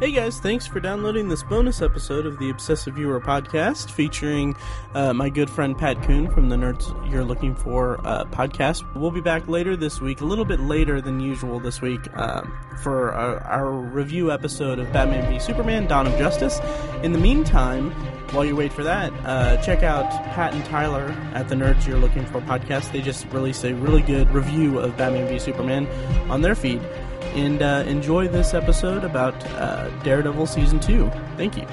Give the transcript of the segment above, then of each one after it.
Hey guys, thanks for downloading this bonus episode of the Obsessive Viewer podcast featuring uh, my good friend Pat Kuhn from the Nerds You're Looking For uh, podcast. We'll be back later this week, a little bit later than usual this week, um, for our, our review episode of Batman v Superman Dawn of Justice. In the meantime, while you wait for that, uh, check out Pat and Tyler at the Nerds You're Looking For podcast. They just released a really good review of Batman v Superman on their feed and uh, enjoy this episode about uh, Daredevil Season 2. Thank you.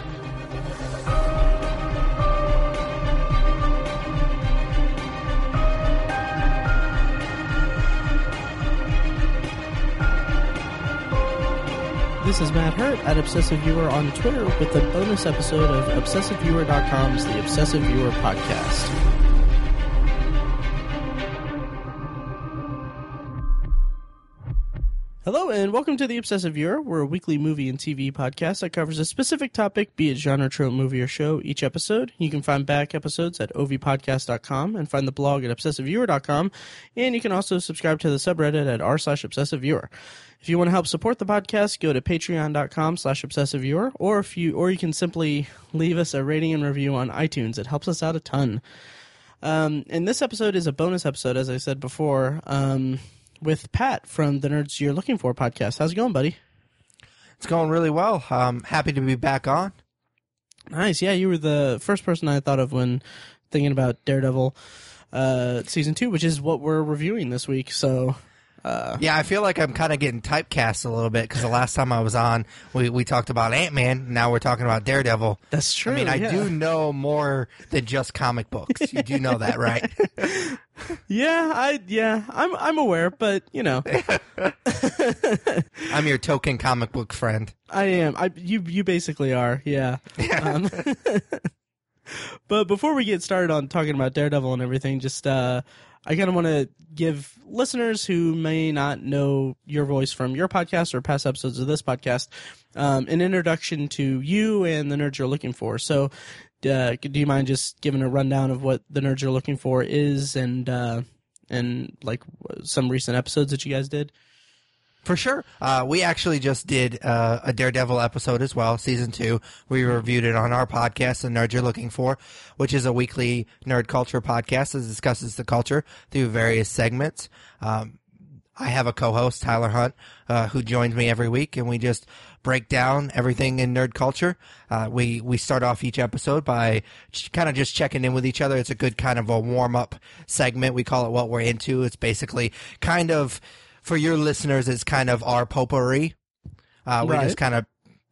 This is Matt Hurt at Obsessive Viewer on Twitter with a bonus episode of ObsessiveViewer.com's The Obsessive Viewer Podcast. Hello and welcome to the Obsessive Viewer. We're a weekly movie and TV podcast that covers a specific topic, be it genre, trope, movie, or show, each episode. You can find back episodes at ovpodcast.com and find the blog at obsessiveviewer.com. And you can also subscribe to the subreddit at r slash obsessiveviewer. If you want to help support the podcast, go to patreon.com slash obsessiveviewer, or if you or you can simply leave us a rating and review on iTunes. It helps us out a ton. Um, and this episode is a bonus episode, as I said before. Um, with Pat from the Nerds You're Looking For podcast. How's it going, buddy? It's going really well. I'm happy to be back on. Nice. Yeah, you were the first person I thought of when thinking about Daredevil uh, season two, which is what we're reviewing this week. So uh, yeah, I feel like I'm kind of getting typecast a little bit because the last time I was on, we, we talked about Ant Man. Now we're talking about Daredevil. That's true. I mean, I yeah. do know more than just comic books. You do know that, right? yeah, I yeah, I'm I'm aware, but you know, I'm your token comic book friend. I am. I you you basically are. Yeah. Um, but before we get started on talking about Daredevil and everything, just uh, I kind of want to give listeners who may not know your voice from your podcast or past episodes of this podcast um, an introduction to you and the nerds you're looking for. So, uh, do you mind just giving a rundown of what the nerds you're looking for is and uh, and like some recent episodes that you guys did? For sure. Uh, we actually just did uh, a Daredevil episode as well, season two. We reviewed it on our podcast, The Nerd You're Looking For, which is a weekly nerd culture podcast that discusses the culture through various segments. Um, I have a co-host, Tyler Hunt, uh, who joins me every week, and we just break down everything in nerd culture. Uh, we we start off each episode by kind of just checking in with each other. It's a good kind of a warm up segment. We call it what we're into. It's basically kind of for your listeners, it's kind of our potpourri. Uh, we Right. just kind of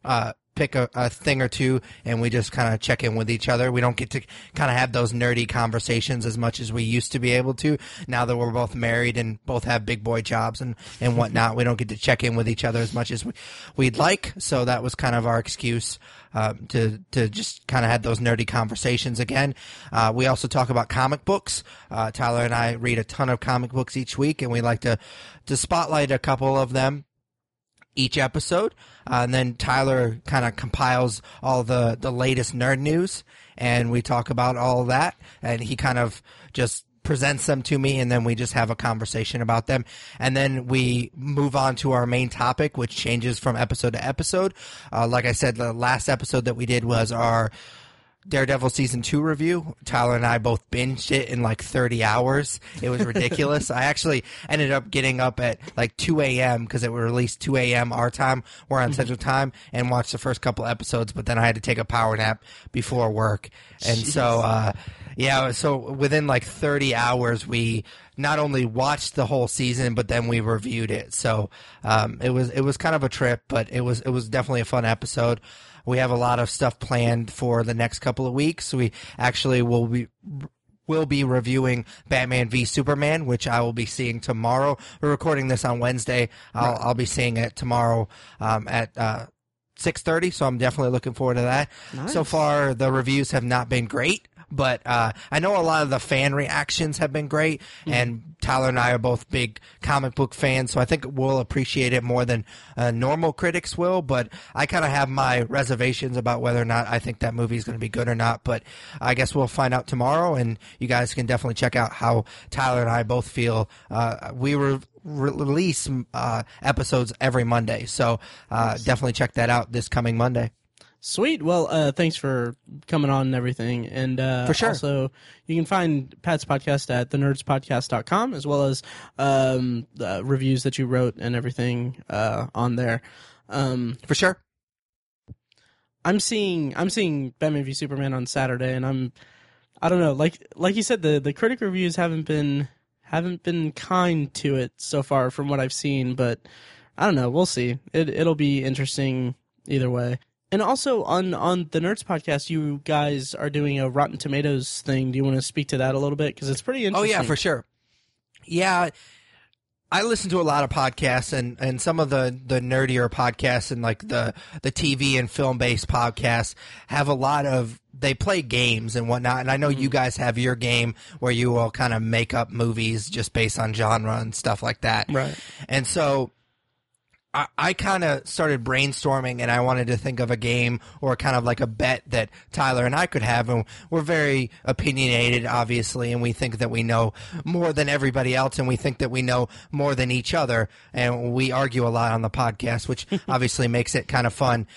uh, pick a, a thing or two and we just kind of check in with each other. We don't get to kind of have those nerdy conversations as much as we used to be able to. Now that we're both married and both have big boy jobs and, and whatnot, we don't get to check in with each other as much as we, we'd like. So that was kind of our excuse. Um, to to just kind of have those nerdy conversations again. Uh, we also talk about comic books. Uh, Tyler and I read a ton of comic books each week, and we like to to spotlight a couple of them each episode. Uh, and then Tyler kind of compiles all the, the latest nerd news and we talk about all that. And he kind of just presents them to me and then we just have a conversation about them. And then we move on to our main topic, which changes from episode to episode. Uh, like I said, the last episode that we did was our Daredevil season two review. Tyler and I both binged it in like 30 hours. It was ridiculous. I actually ended up getting up at like 2 a.m. because it was released 2 a.m. our time. We're on Central Time and watched the first couple episodes, but then I had to take a power nap before work. And so, uh, yeah, so within like 30 hours, we not only watched the whole season, but then we reviewed it. So, um, it was, it was kind of a trip, but it was, it was definitely a fun episode. We have a lot of stuff planned for the next couple of weeks. We actually will be will be reviewing Batman v Superman, which I will be seeing tomorrow. We're recording this on Wednesday. I'll, I'll be seeing it tomorrow um, at uh, six thirty. So I'm definitely looking forward to that. So far, the reviews have not been great. But uh, I know a lot of the fan reactions have been great, and Tyler and I are both big comic book fans, so I think we'll appreciate it more than uh, normal critics will. But I kind of have my reservations about whether or not I think that movie is going to be good or not. But I guess we'll find out tomorrow, and you guys can definitely check out how Tyler and I both feel. Uh, we were release uh, episodes every Monday, so uh, definitely check that out this coming Monday. Sweet. Well, uh, thanks for coming on and everything. And uh, For sure. also, you can find Pat's podcast at thenerdspodcast.com as well as um, the reviews that you wrote and everything uh, on there. Um, For sure. I'm seeing I'm seeing Batman v Superman on Saturday, and I'm I don't know like like you said the the critic reviews haven't been haven't been kind to it so far from what I've seen, but I don't know. We'll see. It it'll be interesting either way. And also on on the Nerds podcast, you guys are doing a Rotten Tomatoes thing. Do you want to speak to that a little bit because it's pretty interesting? Oh yeah, for sure. Yeah, I listen to a lot of podcasts, and, and some of the, the nerdier podcasts and like the the TV and film based podcasts have a lot of they play games and whatnot. And I know you mm-hmm. guys have your game where you will kind of make up movies just based on genre and stuff like that. Right. And so I, I kind of started brainstorming and I wanted to think of a game or kind of like a bet that Tyler and I could have. And we're very opinionated, obviously, and we think that we know more than everybody else and we think that we know more than each other. And we argue a lot on the podcast, which obviously makes it kind of fun.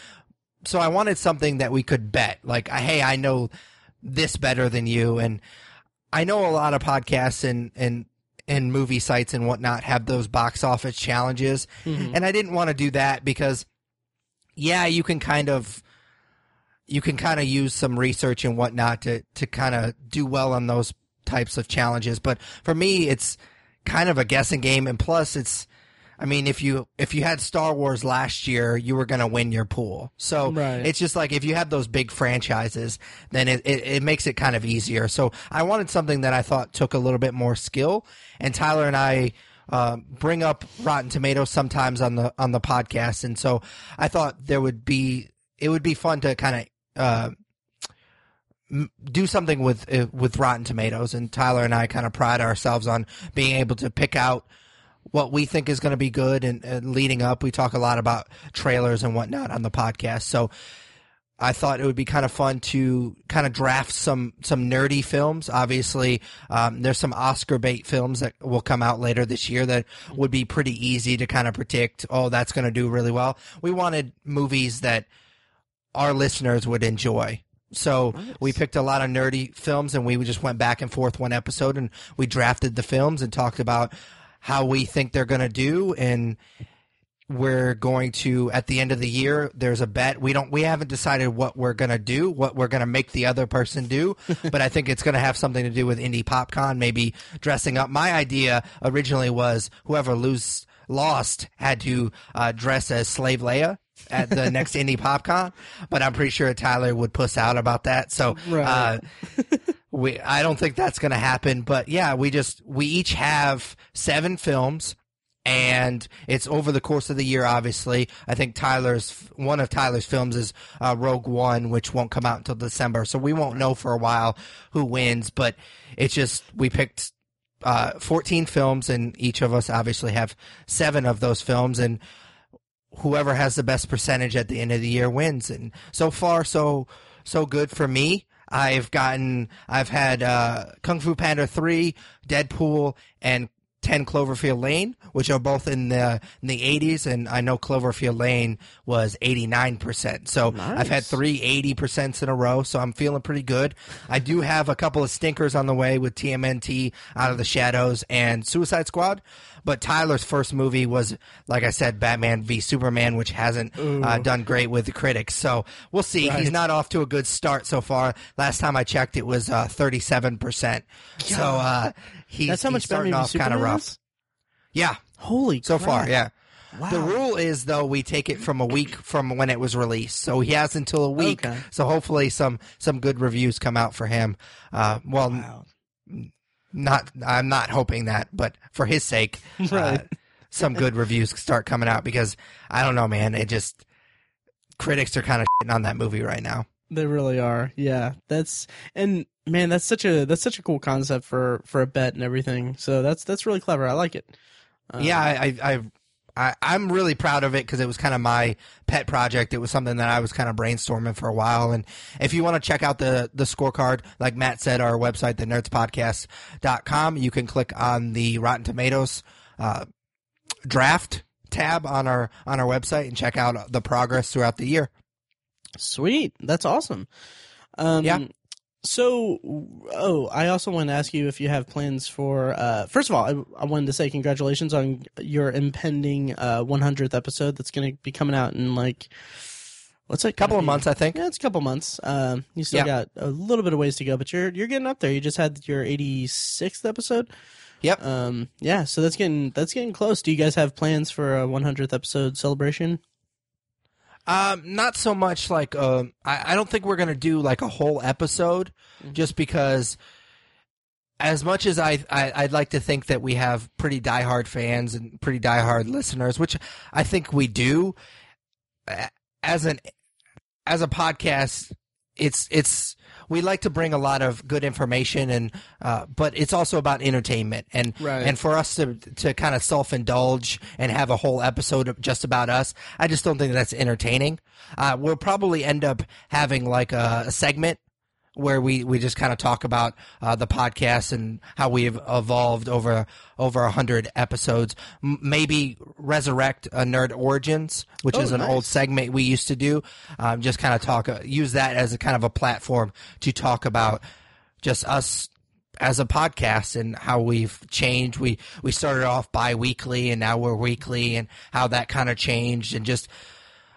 So I wanted something that we could bet. Like, hey, I know this better than you. And I know a lot of podcasts and, and and movie sites and whatnot have those box office challenges. Mm-hmm. And I didn't want to do that because, yeah, you can kind of, you can kind of use some research and whatnot to, to kind of do well on those types of challenges. But for me, it's kind of a guessing game. And plus it's, I mean, if you, if you had Star Wars last year, you were going to win your pool. So Right. it's just like if you have those big franchises, then it, it, it makes it kind of easier. So I wanted something that I thought took a little bit more skill. And Tyler and I uh, bring up Rotten Tomatoes sometimes on the on the podcast, and so I thought there would be it would be fun to kind of. Uh, do something with uh, with Rotten Tomatoes, and Tyler and I kind of pride ourselves on being able to pick out what we think is going to be good. And, and leading up, we talk a lot about trailers and whatnot on the podcast. So I thought it would be kind of fun to kind of draft some some nerdy films. Obviously, um, there's some Oscar bait films that will come out later this year that would be pretty easy to kind of predict. Oh, that's going to do really well. We wanted movies that our listeners would enjoy. So we picked a lot of nerdy films and we just went back and forth one episode and we drafted the films and talked about how we think they're going to do and we're going to at the end of the year there's a bet. We don't we haven't decided what we're going to do what we're going to make the other person do but i think it's going to have something to do with Indy PopCon maybe dressing up. My idea originally was whoever lose lost had to uh, dress as slave leia at the next Indy PopCon but i'm pretty sure tyler would puss out about that so Right. uh, we I don't think that's going to happen, but yeah, we just we each have seven films and it's over the course of the year obviously. I think Tyler's one of Tyler's films is uh, Rogue One which won't come out until December. So we won't know for a while who wins, but it's just we picked uh, 14 films and each of us obviously have seven of those films and whoever has the best percentage at the end of the year wins. And so far, so so good for me. I've gotten, I've had uh, Kung Fu Panda three, Deadpool, and 10 Cloverfield Lane, which are both in the in the 80s, and I know Cloverfield Lane was 89%. So I've had Nice. three 80% in a row, so I'm feeling pretty good. I do have a couple of stinkers on the way with TMNT, Out of the Shadows, and Suicide Squad. But Tyler's first movie was, like I said, Batman v Superman, which hasn't uh, done great with the critics. So we'll see. He's not off to a good start so far. Last time I checked, it was uh, 37%. So uh, he's, That's how he's much starting off kind of rough. is? Yeah, Holy so crap. far, yeah. Wow. The rule is though we take it from a week from when it was released, so he has until a week. Okay. So hopefully some some good reviews come out for him. Uh, well, Wow. not I'm not hoping that, but for his sake, uh, some good reviews start coming out because I don't know, man. It just critics are kind of shitting on that movie right now. They really are. Yeah, that's and man, that's such a that's such a cool concept for for a bet and everything. So that's that's really clever. I like it. Um, yeah, I, I I I'm really proud of it because it was kind of my pet project. It was something that I was kind of brainstorming for a while. And if you want to check out the the scorecard, like Matt said, our website, the nerdspodcast.com, you can click on the Rotten Tomatoes uh, draft tab on our on our website and check out the progress throughout the year. Sweet. That's awesome. Um, Yeah. So, oh, I also want to ask you if you have plans for. Uh, first of all, I, I wanted to say congratulations on your impending uh, 100th episode. That's going to be coming out in like what's it? A couple of months, I think. Yeah, it's a couple months. Um, you still Yeah. got a little bit of ways to go, but you're you're getting up there. You just had your 86th episode. Yep. Um, yeah, so that's getting that's getting close. Do you guys have plans for a 100th episode celebration? Um, not so much like um, I, I don't think we're gonna do like a whole episode, just because. As much as I, I I'd like to think that we have pretty diehard fans and pretty diehard listeners, which I think we do. As an as a podcast, it's it's we like to bring a lot of good information and uh, but it's also about entertainment and Right. and for us to to kind of self indulge and have a whole episode just about us, I just don't think that's entertaining. Uh, we'll probably end up having like a, a segment where we, we just kind of talk about uh, the podcast and how we've evolved over over a hundred episodes. M- maybe resurrect a nerd origins, which Oh, is an nice. old segment we used to do. Um, just kind of talk, uh, use that as a kind of a platform to talk about just us as a podcast and how we've changed. We we started off bi-weekly and now we're weekly and how that kind of changed and just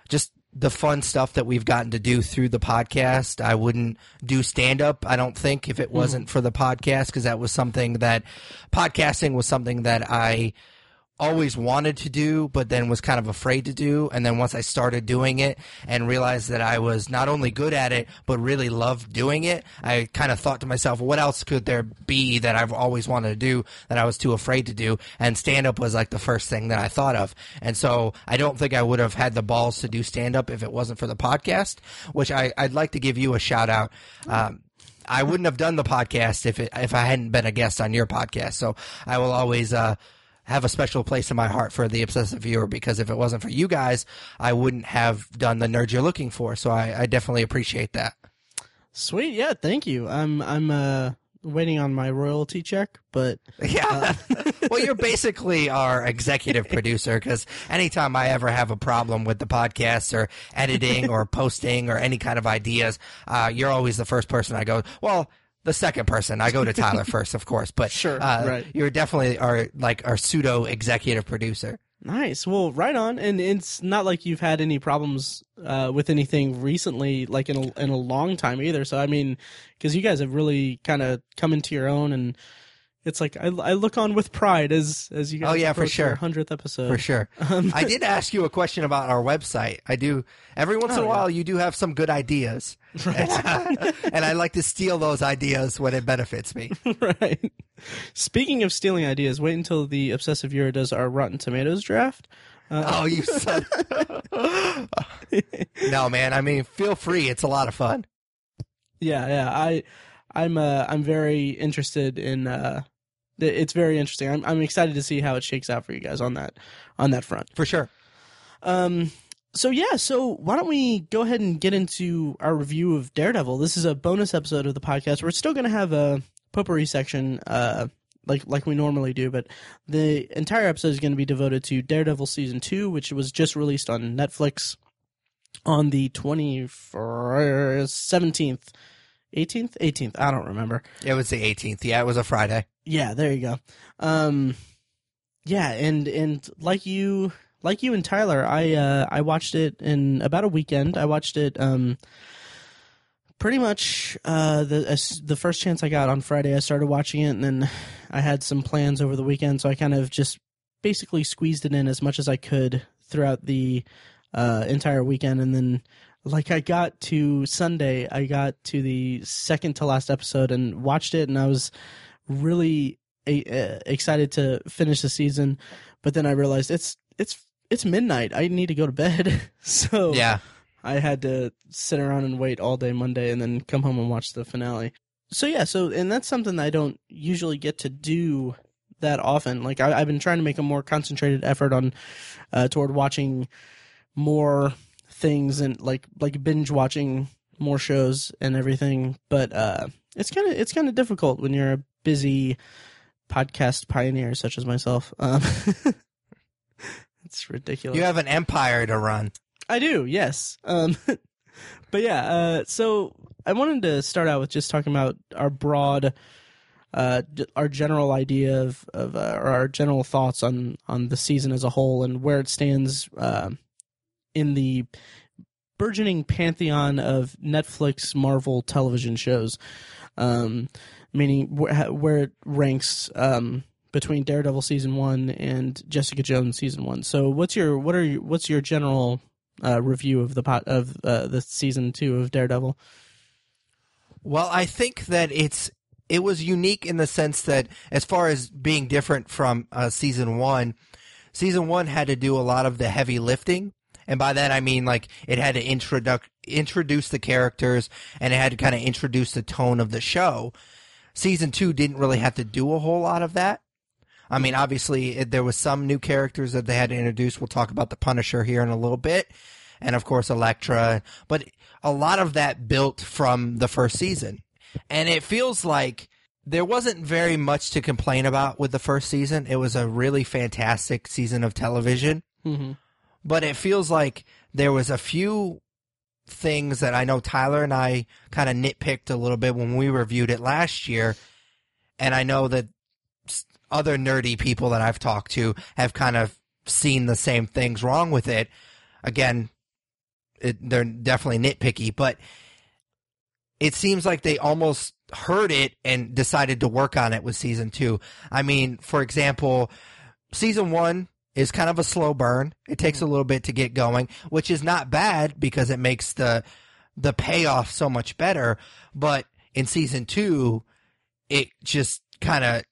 just the fun stuff that we've gotten to do through the podcast. I wouldn't do stand up, I don't think, if it wasn't mm. for the podcast, because that was something that podcasting was something that I always wanted to do, but then was kind of afraid to do. And then once I started doing it and realized that I was not only good at it, but really loved doing it, I kind of thought to myself, what else could there be that I've always wanted to do that I was too afraid to do? And stand up was like the first thing that I thought of. And so I don't think I would have had the balls to do stand up if it wasn't for the podcast, which I, I'd like to give you a shout out. Um, I wouldn't have done the podcast if it, if I hadn't been a guest on your podcast. So I will always uh, have a special place in my heart for the obsessive viewer because if it wasn't for you guys, I wouldn't have done the nerd you're looking for. So I, I definitely appreciate that. Sweet, yeah, thank you. I'm I'm uh waiting on my royalty check, but Yeah. well, you're basically our executive producer because anytime I ever have a problem with the podcast or editing or posting or any kind of ideas, uh, you're always the first person I go. Well, the second person I go to Tyler first, of course, but Sure, uh, right. you're definitely our like our pseudo executive producer. nice. Well, right on. And it's not like you've had any problems uh, with anything recently, like in a, in a long time either. So I mean, because you guys have really kind of come into your own, and it's like I, I look on with pride as as you guys. Oh, yeah, for sure. hundredth episode For sure. Um, I did ask you a question about our website. I do every once in Oh, a yeah. while. You do have some good ideas, and I like to steal those ideas when it benefits me. right. Speaking of stealing ideas, wait until the obsessive viewer does our Rotten Tomatoes draft. Oh, you son. no, man. I mean, feel free. It's a lot of fun. Yeah, yeah. I, I'm, uh, I'm very interested in. Uh, it's very interesting. I'm, I'm excited to see how it shakes out for you guys on that, on that front. For sure. Um. So yeah. So why don't we go ahead and get into our review of Daredevil? This is a bonus episode of the podcast. We're still going to have a potpourri section, uh, like like we normally do, but the entire episode is going to be devoted to Daredevil season two, which was just released on Netflix on the twenty seventeenth, eighteenth, eighteenth. I don't remember. It was the 18th. Yeah, it was a Friday. Yeah, there you go. Um, yeah, and and like you, like you and Tyler, I uh, I watched it in about a weekend. I watched it um, pretty much uh, the as, the first chance I got on Friday. I started watching it, and then I had some plans over the weekend, so I kind of just basically squeezed it in as much as I could throughout the uh, entire weekend, and then. Like I got to Sunday, I got to the second to last episode and watched it, and I was really uh, excited to finish the season, but then I realized it's it's it's midnight. I need to go to bed. so Yeah. I had to sit around and wait all day Monday and then come home and watch the finale. So yeah, so and that's something I don't usually get to do that often. Like I, have been trying to make a more concentrated effort on uh, toward watching more things and like like binge watching more shows and everything. But uh, it's kind of it's kind of difficult when you're a busy podcast pioneer such as myself. Um, it's ridiculous. You have an empire to run. I do, yes. Um, but yeah, uh, so I wanted to start out with just talking about our broad, uh, our general idea of, of uh, or our general thoughts on on the season as a whole and where it stands uh, in the burgeoning pantheon of Netflix Marvel television shows. Um, meaning where, where it ranks um, between Daredevil season one and Jessica Jones season one. So, what's your what are what's your general uh, review of the pot of uh, the season two of Daredevil? Well, I think that it's it was unique in the sense that as far as being different from uh, season one, season one had to do a lot of the heavy lifting. And by that I mean like it had to introduce introduce the characters and it had to kind of introduce the tone of the show. Season two didn't really have to do a whole lot of that. I mean, obviously, it, there was some new characters that they had to introduce. We'll talk about the Punisher here in a little bit, and of course, Elektra. But a lot of that built from the first season, and it feels like there wasn't very much to complain about with the first season. It was a really fantastic season of television, mm-hmm. But it feels like there was a few things that I know Tyler and I kind of nitpicked a little bit when we reviewed it last year. And I know that other nerdy people that I've talked to have kind of seen the same things wrong with it. Again, it, they're definitely nitpicky, but it seems like they almost heard it and decided to work on it with season two. I mean, for example, season one is kind of a slow burn. It takes a little bit to get going, which is not bad because it makes the the payoff so much better. But in season two, it just kind of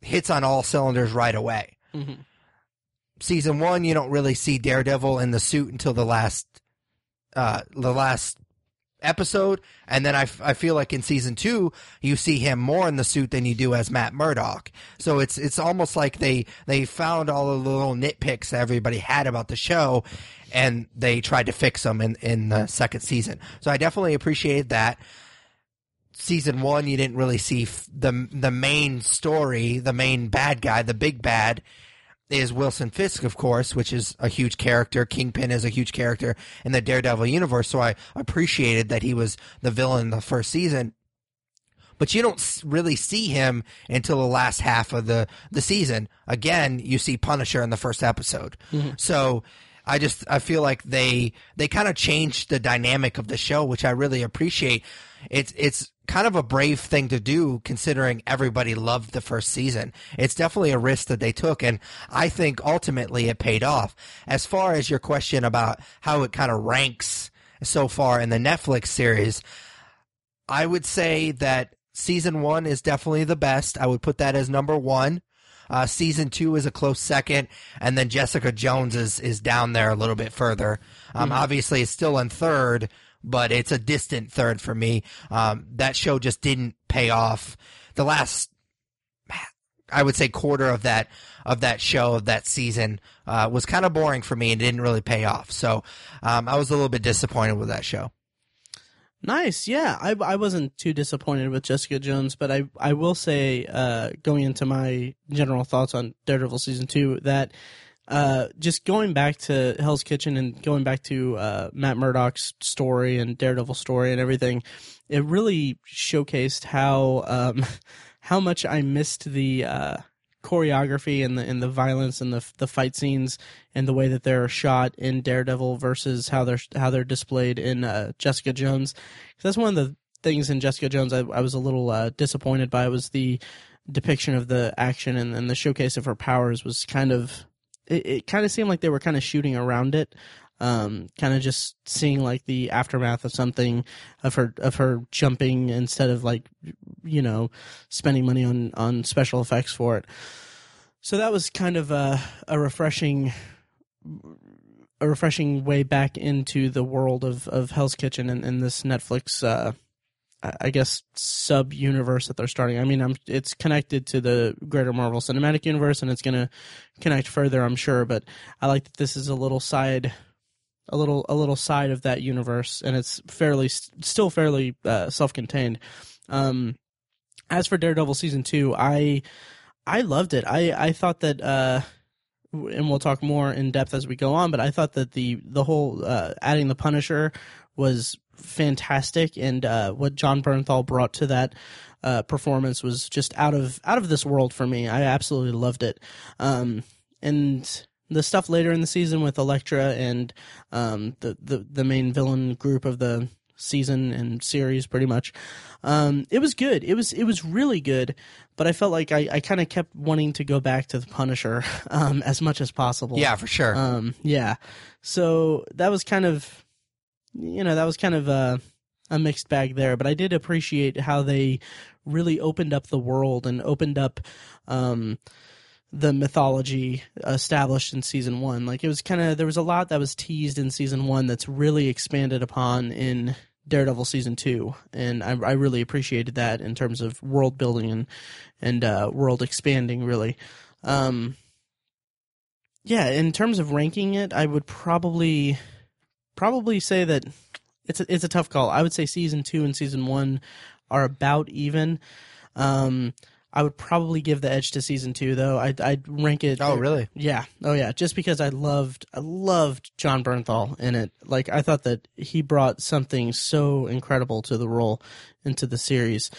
hits on all cylinders right away. Mm-hmm. Season one, you don't really see Daredevil in the suit until the last, uh, the last episode, and then I, f- I feel like in season two you see him more in the suit than you do as Matt Murdock. So it's it's almost like they they found all the little nitpicks that everybody had about the show, and they tried to fix them in in the second season. So I definitely appreciated that season one, you didn't really see f- the the main story, the main bad guy, the big bad is Wilson Fisk, of course, which is a huge character. Kingpin is a huge character in the Daredevil universe, so I appreciated that he was the villain in the first season. But you don't really see him until the last half of the, the season. Again, you see Punisher in the first episode. Mm-hmm. So I just I feel like they they kind of changed the dynamic of the show, which I really appreciate. It's it's kind of a brave thing to do considering everybody loved the first season. It's definitely a risk that they took and I think ultimately it paid off. As far as your question about how it kind of ranks so far in the Netflix series, I would say that season 1 is definitely the best. I would put that as number 1. Uh, season two is a close second, and then Jessica Jones is is down there a little bit further. Um, mm-hmm. Obviously, it's still in third, but it's a distant third for me. Um, that show just didn't pay off. The last, I would say, quarter of that of that show of that season uh, was kind of boring for me and didn't really pay off. So um, I was a little bit disappointed with that show. Nice, yeah. I I wasn't too disappointed with Jessica Jones, but I I will say, uh, going into my general thoughts on Daredevil season two, that uh, just going back to Hell's Kitchen and going back to uh, Matt Murdock's story and Daredevil story and everything, it really showcased how um, how much I missed the uh, choreography and the and the violence and the the fight scenes and the way that they're shot in Daredevil versus how they're how they're displayed in uh, Jessica Jones. That's one of the things in Jessica Jones I, I was a little uh, disappointed by was the depiction of the action and, and the showcase of her powers was kind of it, it kind of seemed like they were kind of shooting around it um, kind of just seeing like the aftermath of something of her of her jumping instead of like you know spending money on on special effects for it so that was kind of a, a refreshing a refreshing way back into the world of of Hell's Kitchen and, and this Netflix. Uh, I guess sub universe that they're starting. I mean, I'm, it's connected to the greater Marvel Cinematic Universe, and it's going to connect further, I'm sure. But I like that this is a little side, a little a little side of that universe, and it's fairly still fairly uh, self-contained. Um, as for Daredevil season two, I I loved it. I I thought that. Uh, and we'll talk more in depth as we go on. But I thought that the the whole uh, adding the Punisher was fantastic, and uh, what Jon Bernthal brought to that uh, performance was just out of out of this world for me. I absolutely loved it, um, and the stuff later in the season with Elektra and um, the, the the main villain group of the season and series pretty much. Um, it was good. It was it was really good but i felt like i, I kind of kept wanting to go back to the punisher um, as much as possible. Yeah for sure. Um, yeah. So that was kind of you know that was kind of a, a mixed bag there but i did appreciate how they really opened up the world and opened up um, the mythology established in season one like it was kind of there was a lot that was teased in season one that's really expanded upon in daredevil season two and i, I really appreciated that in terms of world building and and uh, world expanding really um, yeah in terms of ranking it i would probably probably say that it's a, it's a tough call. I would say season two and season one are about even. Um, I would probably give the edge to season two, though. I'd, I'd rank it. Oh, really? Yeah. Oh, yeah. Just because I loved, I loved Jon Bernthal in it. Like I thought that he brought something so incredible to the role, into the series.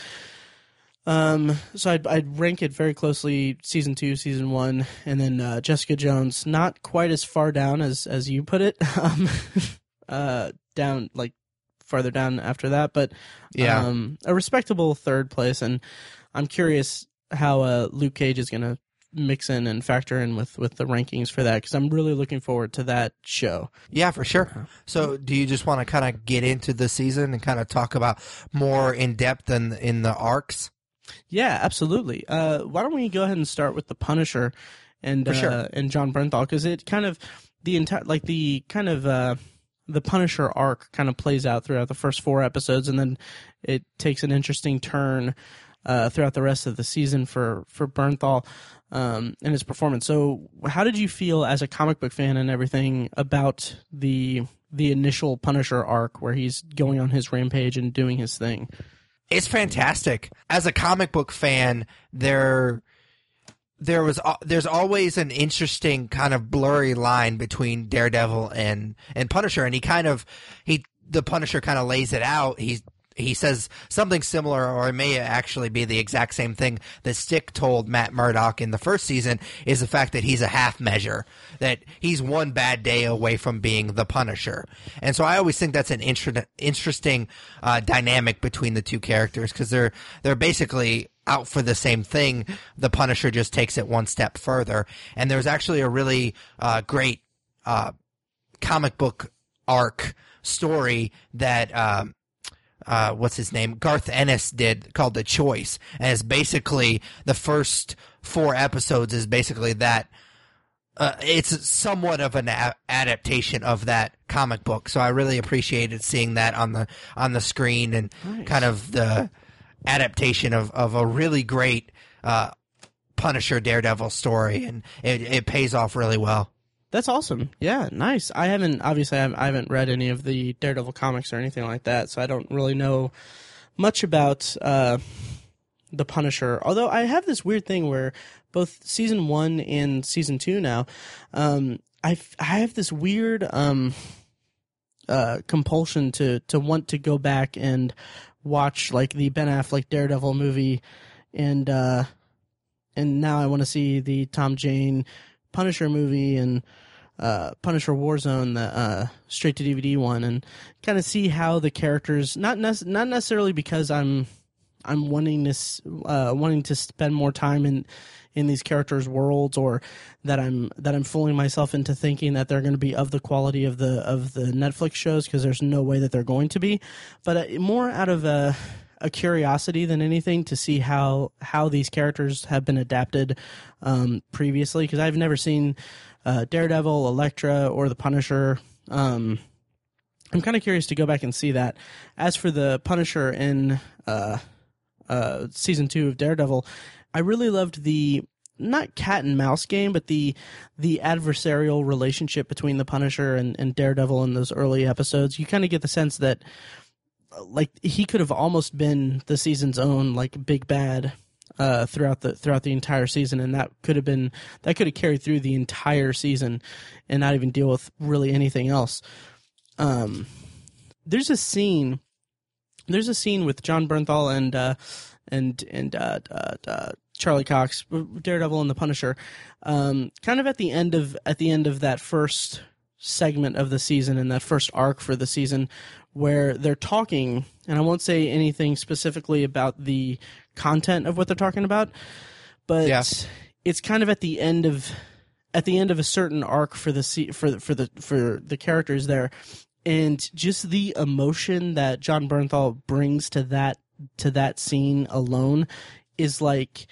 Um, so I'd, I'd rank it very closely, season two, season one, and then uh, Jessica Jones, not quite as far down as as you put it. Um, uh, down like farther down after that, but yeah, um, a respectable third place. And I'm curious how uh, Luke Cage is going to mix in and factor in with with the rankings for that because I'm really looking forward to that show. Yeah, for sure. So, do you just want to kind of get into the season and kind of talk about more in depth in in the arcs? Yeah, absolutely. Uh, why don't we go ahead and start with the Punisher and sure. uh, and Jon Bernthal because it kind of the entire like the kind of uh, the Punisher arc kind of plays out throughout the first four episodes, and then it takes an interesting turn uh, throughout the rest of the season for for Bernthal um, and his performance. So, how did you feel as a comic book fan and everything about the the initial Punisher arc where he's going on his rampage and doing his thing? It's fantastic. As a comic book fan, there there was there's always an interesting kind of blurry line between Daredevil and and Punisher, and he kind of he the Punisher kind of lays it out. He he says something similar, or it may actually be the exact same thing that Stick told Matt Murdock in the first season. Is the fact that he's a half measure, that he's one bad day away from being the Punisher, and so I always think that's an inter- interesting uh, dynamic between the two characters because they're they're basically out for the same thing. The Punisher just takes it one step further. And there's actually a really uh, great uh, comic book arc story that. Um, uh, what's his name? Garth Ennis did called The Choice. And it's basically the first four episodes is basically that. Uh, it's somewhat of an a- adaptation of that comic book, so I really appreciated seeing that on the on the screen and Nice. kind of the adaptation of, of a really great uh, Punisher Daredevil story, and it, it pays off really well. That's awesome. Yeah, nice. I haven't obviously I haven't, read any of the Daredevil comics or anything like that, so I don't really know much about uh, the Punisher. Although I have this weird thing where both season one and season two now, um, I I have this weird um, uh, compulsion to to want to go back and watch like the Ben Affleck Daredevil movie, and uh, and now I want to see the Tom Jane Punisher movie and uh, Punisher Warzone, the uh, straight to DVD one, and kind of see how the characters not not necessarily because I'm I'm wanting this uh, wanting to spend more time in in these characters' worlds, or that I'm that I'm fooling myself into thinking that they're going to be of the quality of the of the Netflix shows because there's no way that they're going to be, but uh, more out of a a curiosity than anything to see how how these characters have been adapted um, previously because I've never seen uh, Daredevil, Elektra, or the Punisher. Um, I'm kind of curious to go back and see that. As for the Punisher in uh, uh, season two of Daredevil, I really loved the not cat and mouse game, but the the adversarial relationship between the Punisher and, and Daredevil in those early episodes. You kind of get the sense that like he could have almost been the season's own like big bad uh, throughout the throughout the entire season, and that could have been that could have carried through the entire season and not even deal with really anything else. Um, there's a scene. There's a scene with Jon Bernthal and uh, and and uh, uh, uh, Charlie Cox, Daredevil and the Punisher, um, kind of at the end of at the end of that first segment of the season and that first arc for the season, where they're talking, and I won't say anything specifically about the content of what they're talking about, but Yeah. it's kind of at the end of at the end of a certain arc for the for the, for the for the characters there, and just the emotion that Jon Bernthal brings to that to that scene alone is like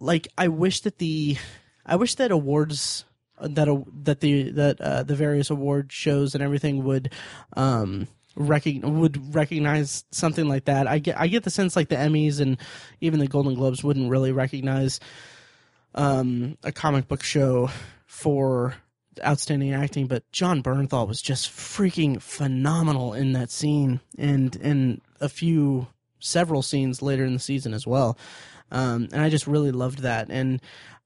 like I wish that the I wish that awards that a, that the that uh, the various award shows and everything would um would recognize something like that. I get I get the sense like the Emmys and even the Golden Globes wouldn't really recognize um a comic book show for outstanding acting, but Jon Bernthal was just freaking phenomenal in that scene and in a few several scenes later in the season as well. Um, and I just really loved that. And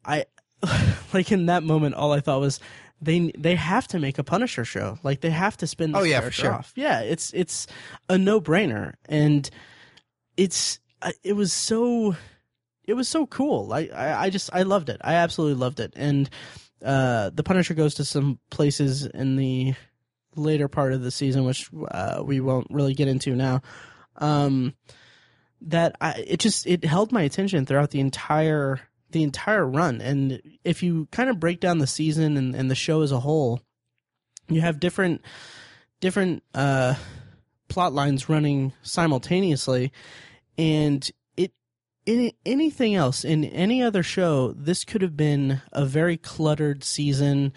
I, like in that moment, all I thought was they they have to make a Punisher show. Like they have to spin. This Oh, yeah, for sure. Off. Yeah, it's it's a no brainer, and it's it was so it was so cool. Like I, I just I loved it. I absolutely loved it. And uh, the Punisher goes to some places in the later part of the season, which uh, we won't really get into now. Um, that I it just it held my attention throughout the entire the entire run. And if you kind of break down the season and, and the show as a whole, you have different different uh, plot lines running simultaneously, and it in anything else in any other show, this could have been a very cluttered season,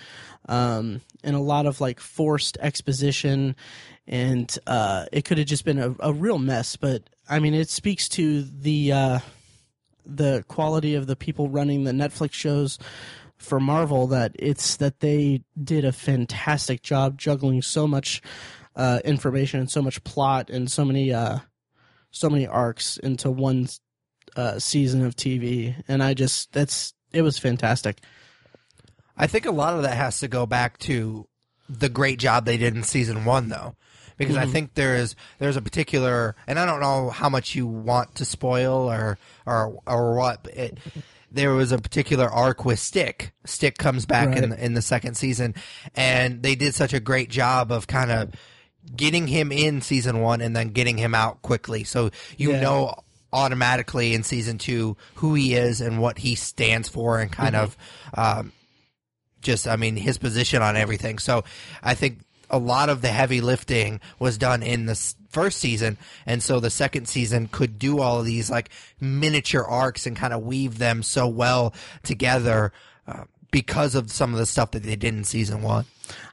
um, and a lot of like forced exposition, and uh, it could have just been a, a real mess. But I mean, it speaks to the uh, the quality of the people running the Netflix shows for Marvel that it's that they did a fantastic job juggling so much uh, information and so much plot and so many uh, so many arcs into one uh, season of TV, and I just that's it was fantastic. I think a lot of that has to go back to the great job they did in season one, though, because I think there is there's a particular, and I don't know how much you want to spoil or or or what. But it, there was a particular arc with Stick. Stick comes back in the, in the second season, and they did such a great job of kind of getting him in season one and then getting him out quickly, so you Yeah. know automatically in season two who he is and what he stands for and kind of um, just I mean his position on everything. So I think a lot of the heavy lifting was done in the first season, and so the second season could do all of these like miniature arcs and kind of weave them so well together uh, because of some of the stuff that they did in season one.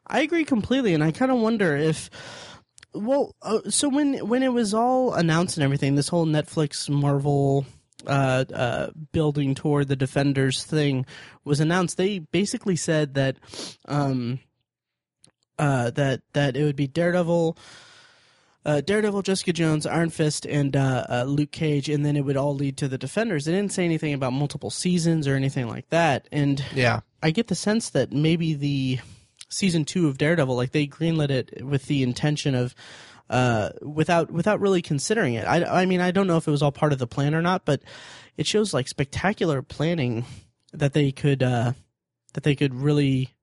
I agree completely, and I kind of wonder if, well, uh, so when when it was all announced and everything, this whole Netflix Marvel uh, uh, building toward the Defenders thing was announced. They basically said that, um, uh, that that it would be Daredevil. Uh, Daredevil, Jessica Jones, Iron Fist, and uh, uh, Luke Cage, and then it would all lead to the Defenders. They didn't say anything about multiple seasons or anything like that. And Yeah, I get the sense that maybe the season two of Daredevil, like they greenlit it with the intention of, uh, without without really considering it. I, I mean, I don't know if it was all part of the plan or not, but it shows like spectacular planning that they could uh, that they could really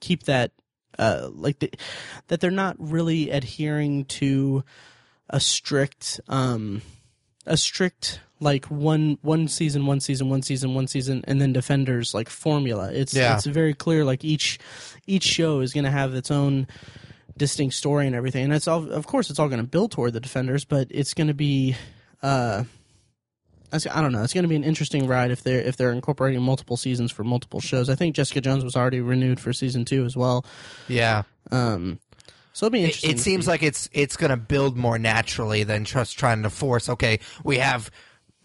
keep that uh, like the, that they're not really adhering to a strict um, a strict like one one season, one season, one season, one season, and then Defenders like formula. It's Yeah. it's very clear. Like each each show is going to have its own distinct story and everything, and it's all of course it's all going to build toward the Defenders, but it's going to be uh, I don't know. It's going to be an interesting ride if they're if they're incorporating multiple seasons for multiple shows. I think Jessica Jones was already renewed for season two as well. Yeah. Um, so it'll be interesting. it to seems see. like it's it's going to build more naturally than just trying to force. Okay, we have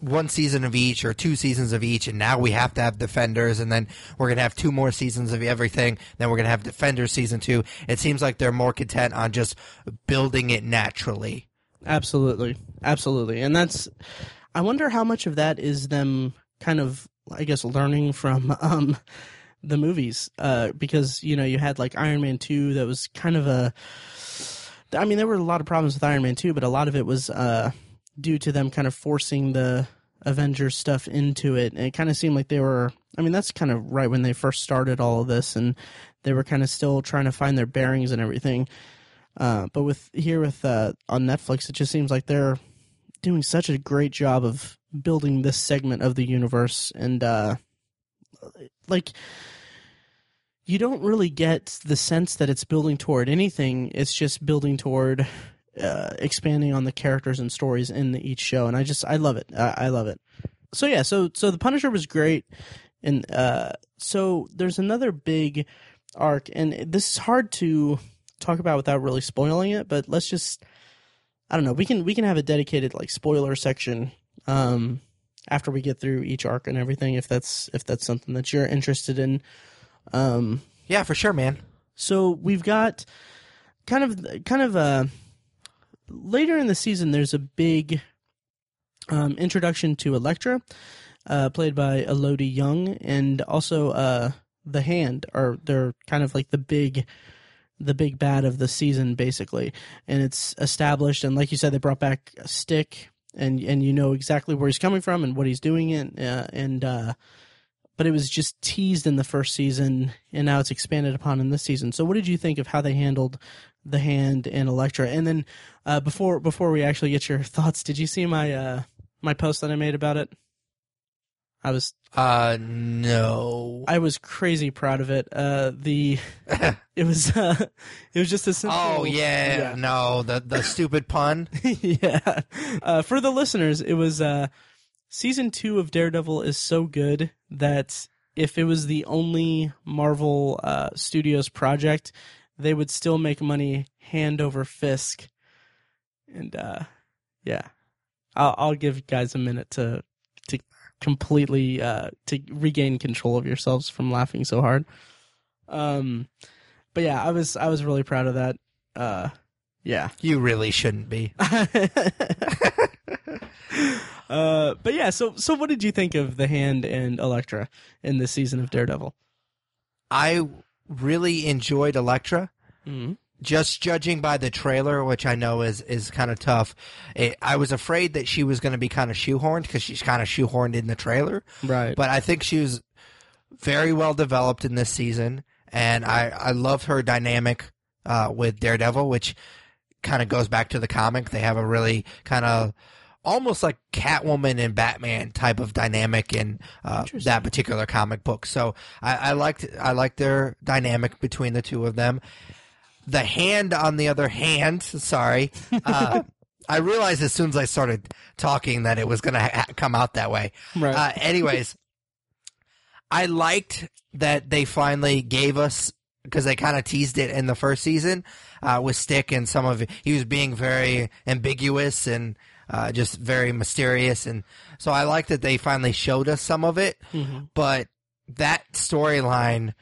one season of each or two seasons of each, and now we have to have Defenders, and then we're going to have two more seasons of everything. Then we're going to have Defenders season two. It seems like they're more content on just building it naturally. Absolutely, absolutely, and that's. I wonder how much of that is them kind of, I guess, learning from um, the movies, uh, because you know you had like Iron Man two that was kind of a. I mean, there were a lot of problems with Iron Man two, but a lot of it was uh, due to them kind of forcing the Avengers stuff into it, and it kind of seemed like they were. I mean, that's kind of right when they first started all of this, and they were kind of still trying to find their bearings and everything. Uh, but with here with uh, on Netflix, it just seems like they're doing such a great job of building this segment of the universe, and uh, like you don't really get the sense that it's building toward anything. It's just building toward uh, expanding on the characters and stories in each show, and I just I love it. I, I love it. So yeah, so so the Punisher was great, and uh, so there's another big arc, and this is hard to talk about without really spoiling it. But let's just I don't know. We can we can have a dedicated like spoiler section um, after we get through each arc and everything, if that's if that's something that you're interested in. Um, Yeah, for sure, man. so we've got kind of kind of uh later in the season. There's a big um, introduction to Elektra, uh, played by Elodie Yung, and also uh, the Hand. Are they're kind of like the big the big bad of the season basically. And it's established and like you said they brought back a stick and and you know exactly where he's coming from and what he's doing it uh, and uh but it was just teased in the first season and now it's expanded upon in this season. So what did you think of how they handled the hand and Elektra? And then uh before before we actually get your thoughts did you see my uh my post that i made about it i was Uh, no. i was crazy proud of it uh the it was uh it was just a simple oh yeah, no, the the stupid pun. yeah. Uh, for the listeners, it was uh, season two of Daredevil is so good that if it was the only Marvel uh, Studios project, they would still make money hand over fist. And uh, yeah, I'll, I'll give guys a minute to to completely uh, to regain control of yourselves from laughing so hard. Um, but yeah, I was I was really proud of that. Uh, yeah. You really shouldn't be. uh, but yeah, so so what did you think of the Hand and Elektra in this season of Daredevil? I really enjoyed Elektra. Mm-hmm. Just judging by the trailer, which I know is is kind of tough, it, I was afraid that she was going to be kind of shoehorned because she's kind of shoehorned in the trailer. Right. But I think she was very well developed in this season, and I I love her dynamic uh, with Daredevil, which kind of goes back to the comic. They have a really kind of almost like Catwoman and Batman type of dynamic in uh, that particular comic book. So I, I liked I liked their dynamic between the two of them. The hand, on the other hand, sorry, uh, I realized as soon as I started talking that it was going to ha- come out that way. right. Uh, anyways, I liked that they finally gave us because they kind of teased it in the first season uh, with Stick and some of it. He was being very ambiguous and uh, just very mysterious, and so I liked that they finally showed us some of it. Mhm. But that storyline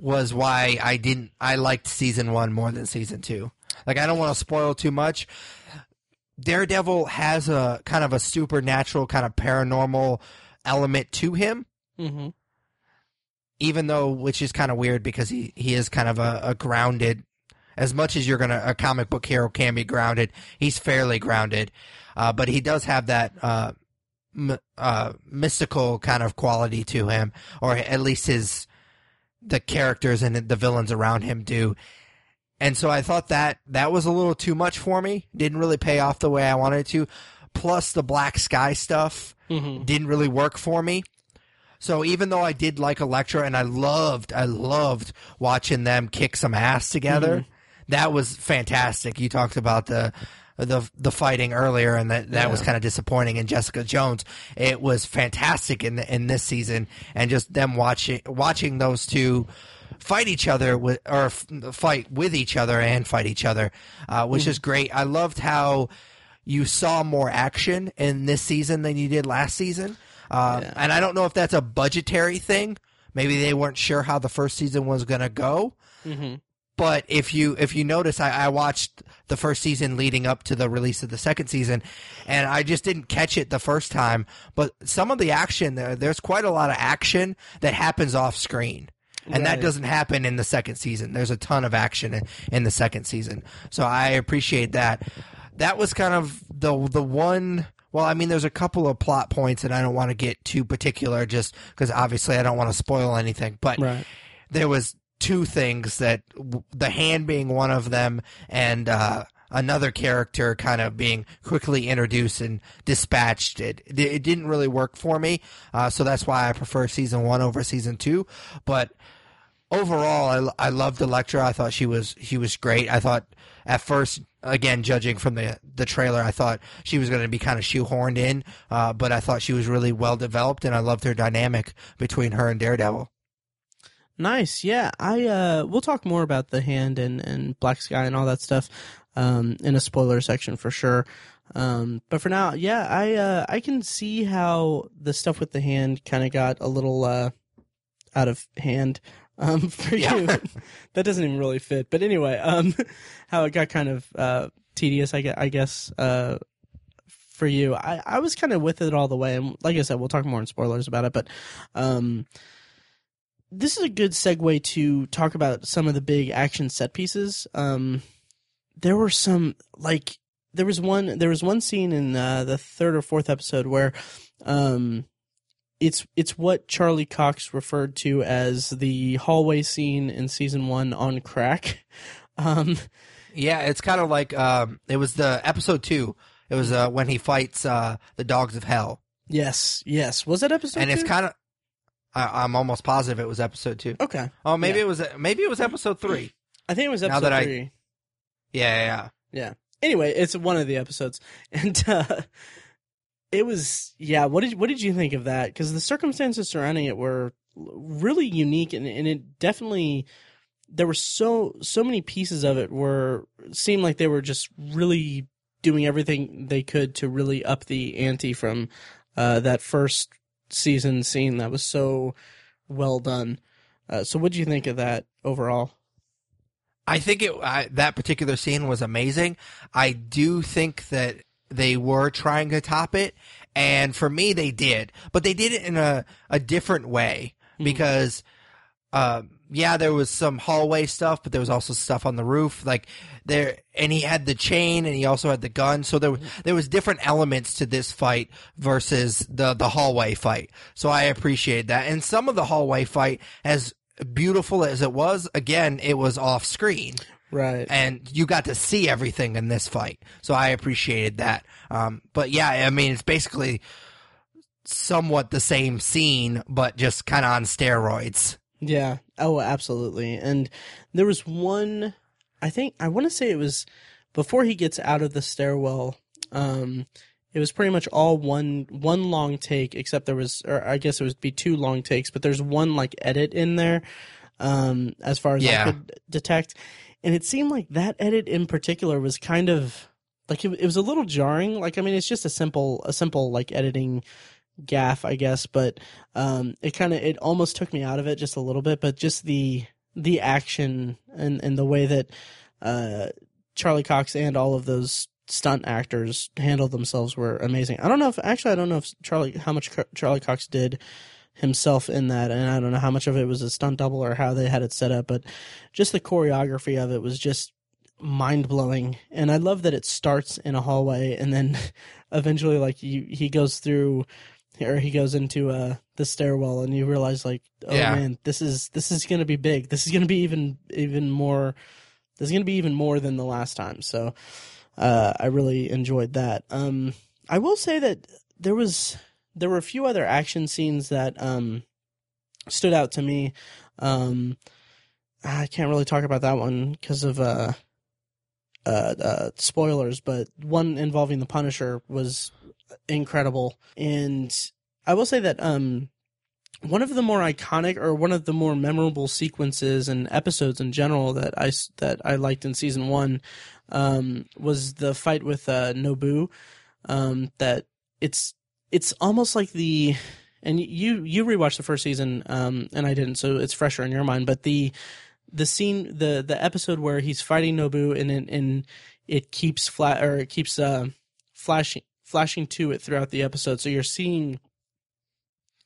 was why I didn't. I liked season one more than season two. Like I don't want to spoil too much. Daredevil has a kind of a supernatural, kind of paranormal element to him, Mm-hmm. even though which is kind of weird because he he is kind of a, a grounded. As much as you're gonna a comic book hero can be grounded, he's fairly grounded, uh, but he does have that uh, m- uh, mystical kind of quality to him, or at least his the characters and the villains around him do. And so I thought that that was a little too much for me. Didn't really pay off the way I wanted it to. Plus the black sky stuff Mm-hmm. didn't really work for me. So even though I did like Elektra and I loved, I loved watching them kick some ass together, that was fantastic. You talked about the the the fighting earlier, and that that was kind of disappointing. in Jessica Jones, it was fantastic in the, in this season, and just them watching watching those two fight each other with or f- fight with each other and fight each other, uh, which is great. I loved how you saw more action in this season than you did last season, uh, Yeah. and I don't know if that's a budgetary thing. Maybe they weren't sure how the first season was going to go Mm-hmm. but if you if you notice I, I watched the first season leading up to the release of the second season and i just didn't catch it the first time but some of the action there there's quite a lot of action that happens off screen and that doesn't happen in the second season there's a ton of action in, in the second season so i appreciate that that was kind of the the one well, I mean, there's a couple of plot points, and I don't want to get too particular, just because obviously I don't want to spoil anything. But Right. there was two things that the hand being one of them and uh, another character kind of being quickly introduced and dispatched. It it didn't really work for me uh, so that's why i prefer season one over season two. But overall I, I loved Elektra i thought she was she was great. I thought at first again judging from the the trailer i thought she was going to be kind of shoehorned in uh, but i thought she was really well developed and i loved her dynamic between her and daredevil Nice. Yeah. I uh we'll talk more about the hand and and Black Sky and all that stuff um in a spoiler section for sure. Um but for now, yeah, I uh I can see how the stuff with the hand kind of got a little uh out of hand um for Yeah. you. that doesn't even really fit. But anyway, um how it got kind of uh tedious I guess, I guess uh for you. I I was kind of with it all the way and like I said, we'll talk more in spoilers about it, but um this is a good segue to talk about some of the big action set pieces. Um, there were some like there was one there was one scene in uh, the third or fourth episode where um, it's it's what Charlie Cox referred to as the hallway scene in season one on crack. Um, Yeah, it's kind of like um, it was the episode two. It was uh, when he fights uh, the dogs of hell, yes, yes. Was that episode? and it's kind of. I, I'm almost positive it was episode two. okay. Oh, maybe Yeah. it was maybe it was episode three. I think it was episode that I- three. Yeah, yeah, anyway, it's one of the episodes, and uh, it was yeah. What did what did you think of that? Because the circumstances surrounding it were really unique, and, and it definitely there were so so many pieces of it were seemed like they were just really doing everything they could to really up the ante from uh, that first season scene that was so well done. Uh, so, what do you think of that overall? I think it I, that particular scene was amazing. I do think that they were trying to top it, and for me, they did, but they did it in a a different way Hmm. because. Um, yeah, there was some hallway stuff, but there was also stuff on the roof. Like there, and he had the chain, and he also had the gun. So there, there was different elements to this fight versus the the hallway fight. So I appreciate that. And some of the hallway fight, as beautiful as it was, again, it was off screen, Right. and you got to see everything in this fight. So I appreciated that. Um, but yeah, I mean, it's basically somewhat the same scene, but just kind of on steroids. Yeah. Oh, absolutely. And there was one. I think I want to say it was before he gets out of the stairwell. Um, it was pretty much all one one long take, except there was, or I guess it would be two long takes, but there's one like edit in there. Um, as far as Yeah. I could detect, and it seemed like that edit in particular was kind of like it, it was a little jarring. Like I mean, it's just a simple a simple like editing gaff, I guess, but um, it kind of it almost took me out of it just a little bit. But just the the action and and the way that uh, Charlie Cox and all of those stunt actors handled themselves were amazing. I don't know if actually I don't know if Charlie how much Charlie Cox did himself in that and I don't know how much of it was a stunt double or how they had it set up but just the choreography of it was just mind blowing and I love that it starts in a hallway and then eventually like you he goes through or he goes into uh the stairwell and you realize like oh Yeah. man this is this is going to be big. This is going to be even even more this is going to be even more than the last time. So uh I really enjoyed that. Um I will say that there was there were a few other action scenes that um stood out to me. Um I can't really talk about that one because of uh uh, uh, spoilers, but one involving the Punisher was incredible. And I will say that um, one of the more iconic or one of the more memorable sequences and episodes in general that I that I liked in season one um, was the fight with uh, Nobu. Um, that it's it's almost like the and you you rewatched the first season um, and I didn't, so it's fresher in your mind. But the the scene the the episode where he's fighting Nobu and it, and it keeps flat or it keeps uh, flashing flashing to it throughout the episode. So you're seeing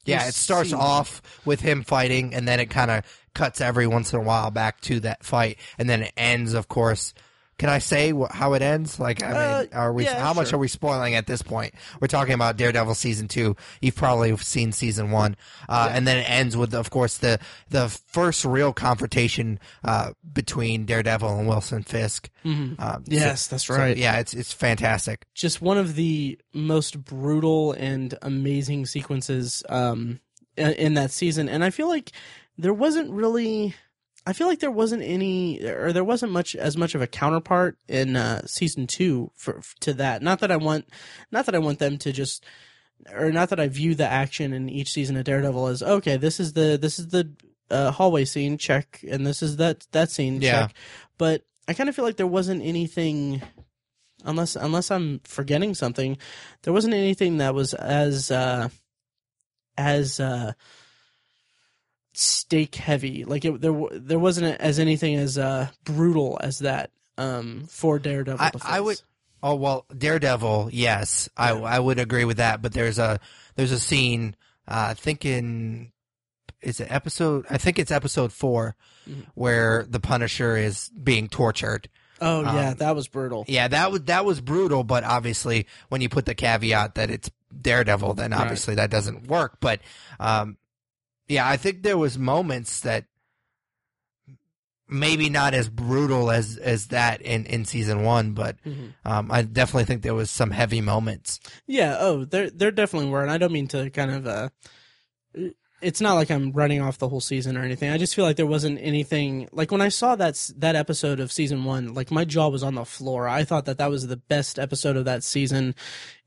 Yeah, you're it starts seeing- off with him fighting, and then it kind of cuts every once in a while back to that fight, and then it ends, of course. Can I say wh- how it ends? Like, I mean, Uh, are we? yeah, how much are we spoiling at this point? We're talking about Daredevil season two. You've probably seen season one, uh, and then it ends with, of course, the the first real confrontation uh, between Daredevil and Wilson Fisk. Um, so- Yes, that's so, right. yeah, it's it's fantastic. just one of the most brutal and amazing sequences um, in, in that season. And I feel like there wasn't really, I feel like there wasn't any, or there wasn't much as much of a counterpart in uh, season two for to that. Not that I want, not that I want them to just. Or not that I view the action in each season of Daredevil as okay. This is the this is the uh, hallway scene check, and this is that that scene Yeah. check. But I kind of feel like there wasn't anything unless unless I'm forgetting something, there wasn't anything that was as uh, as uh, stake heavy. Like it, there there wasn't as anything as uh, brutal as that um, for Daredevil. I, I would. Oh well, Daredevil. Yes, I I would agree with that. But there's a there's a scene. Uh, I think in is it episode? I think it's episode 4 Mhm. where the Punisher is being tortured. Oh yeah, um, that was brutal. Yeah, that was that was brutal. But obviously, when you put the caveat that it's Daredevil, then Right. obviously that doesn't work. But um, yeah, I think there was moments that maybe not as brutal as as that in in season one, but Mhm. um, I definitely think there was some heavy moments. Yeah. Oh, there there definitely were, and I don't mean to kind of. Uh, it's not like I'm running off the whole season or anything. I just feel like there wasn't anything like when I saw that that episode of season one, like my jaw was on the floor. I thought that that was the best episode of that season,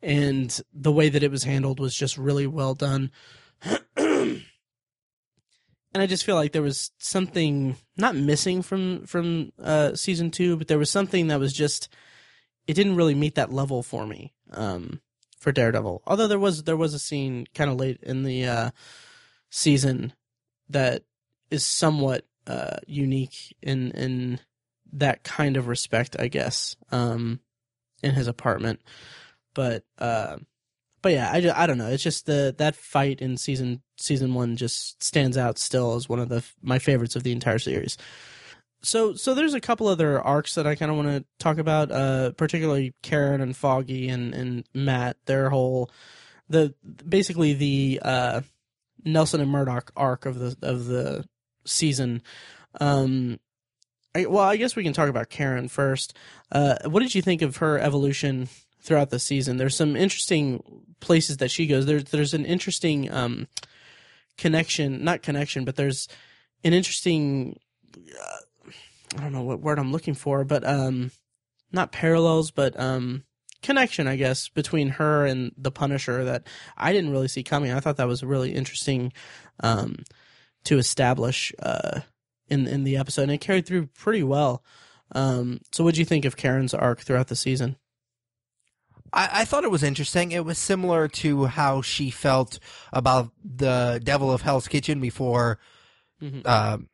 and the way that it was handled was just really well done. and I just feel like there was something not missing from from uh, season two, but there was something that was just it didn't really meet that level for me um, for Daredevil. Although there was there was a scene kind of late in the uh, season that is somewhat uh, unique in in that kind of respect, I guess, um, in his apartment. But uh, but yeah, I, ju- I don't know. It's just the that fight in season season one just stands out still as one of the my favorites of the entire series. So so there's a couple other arcs that I kind of want to talk about, uh, particularly Karen and Foggy and and Matt. Their whole the basically the uh, Nelson and Murdock arc of the of the season. Um, I, well, I guess we can talk about Karen first. Uh, what did you think of her evolution throughout the season? There's some interesting places that she goes. There's there's an interesting um, connection, not connection, but there's an interesting. Uh, I don't know what word I'm looking for, but um, not parallels, but um, connection, I guess, between her and the Punisher that I didn't really see coming. I thought that was really interesting um, to establish uh, in in the episode, and it carried through pretty well. Um, so, what do you think of Karen's arc throughout the season? I, I thought it was interesting. It was similar to how she felt about the Devil of Hell's Kitchen before. Mhm. Um,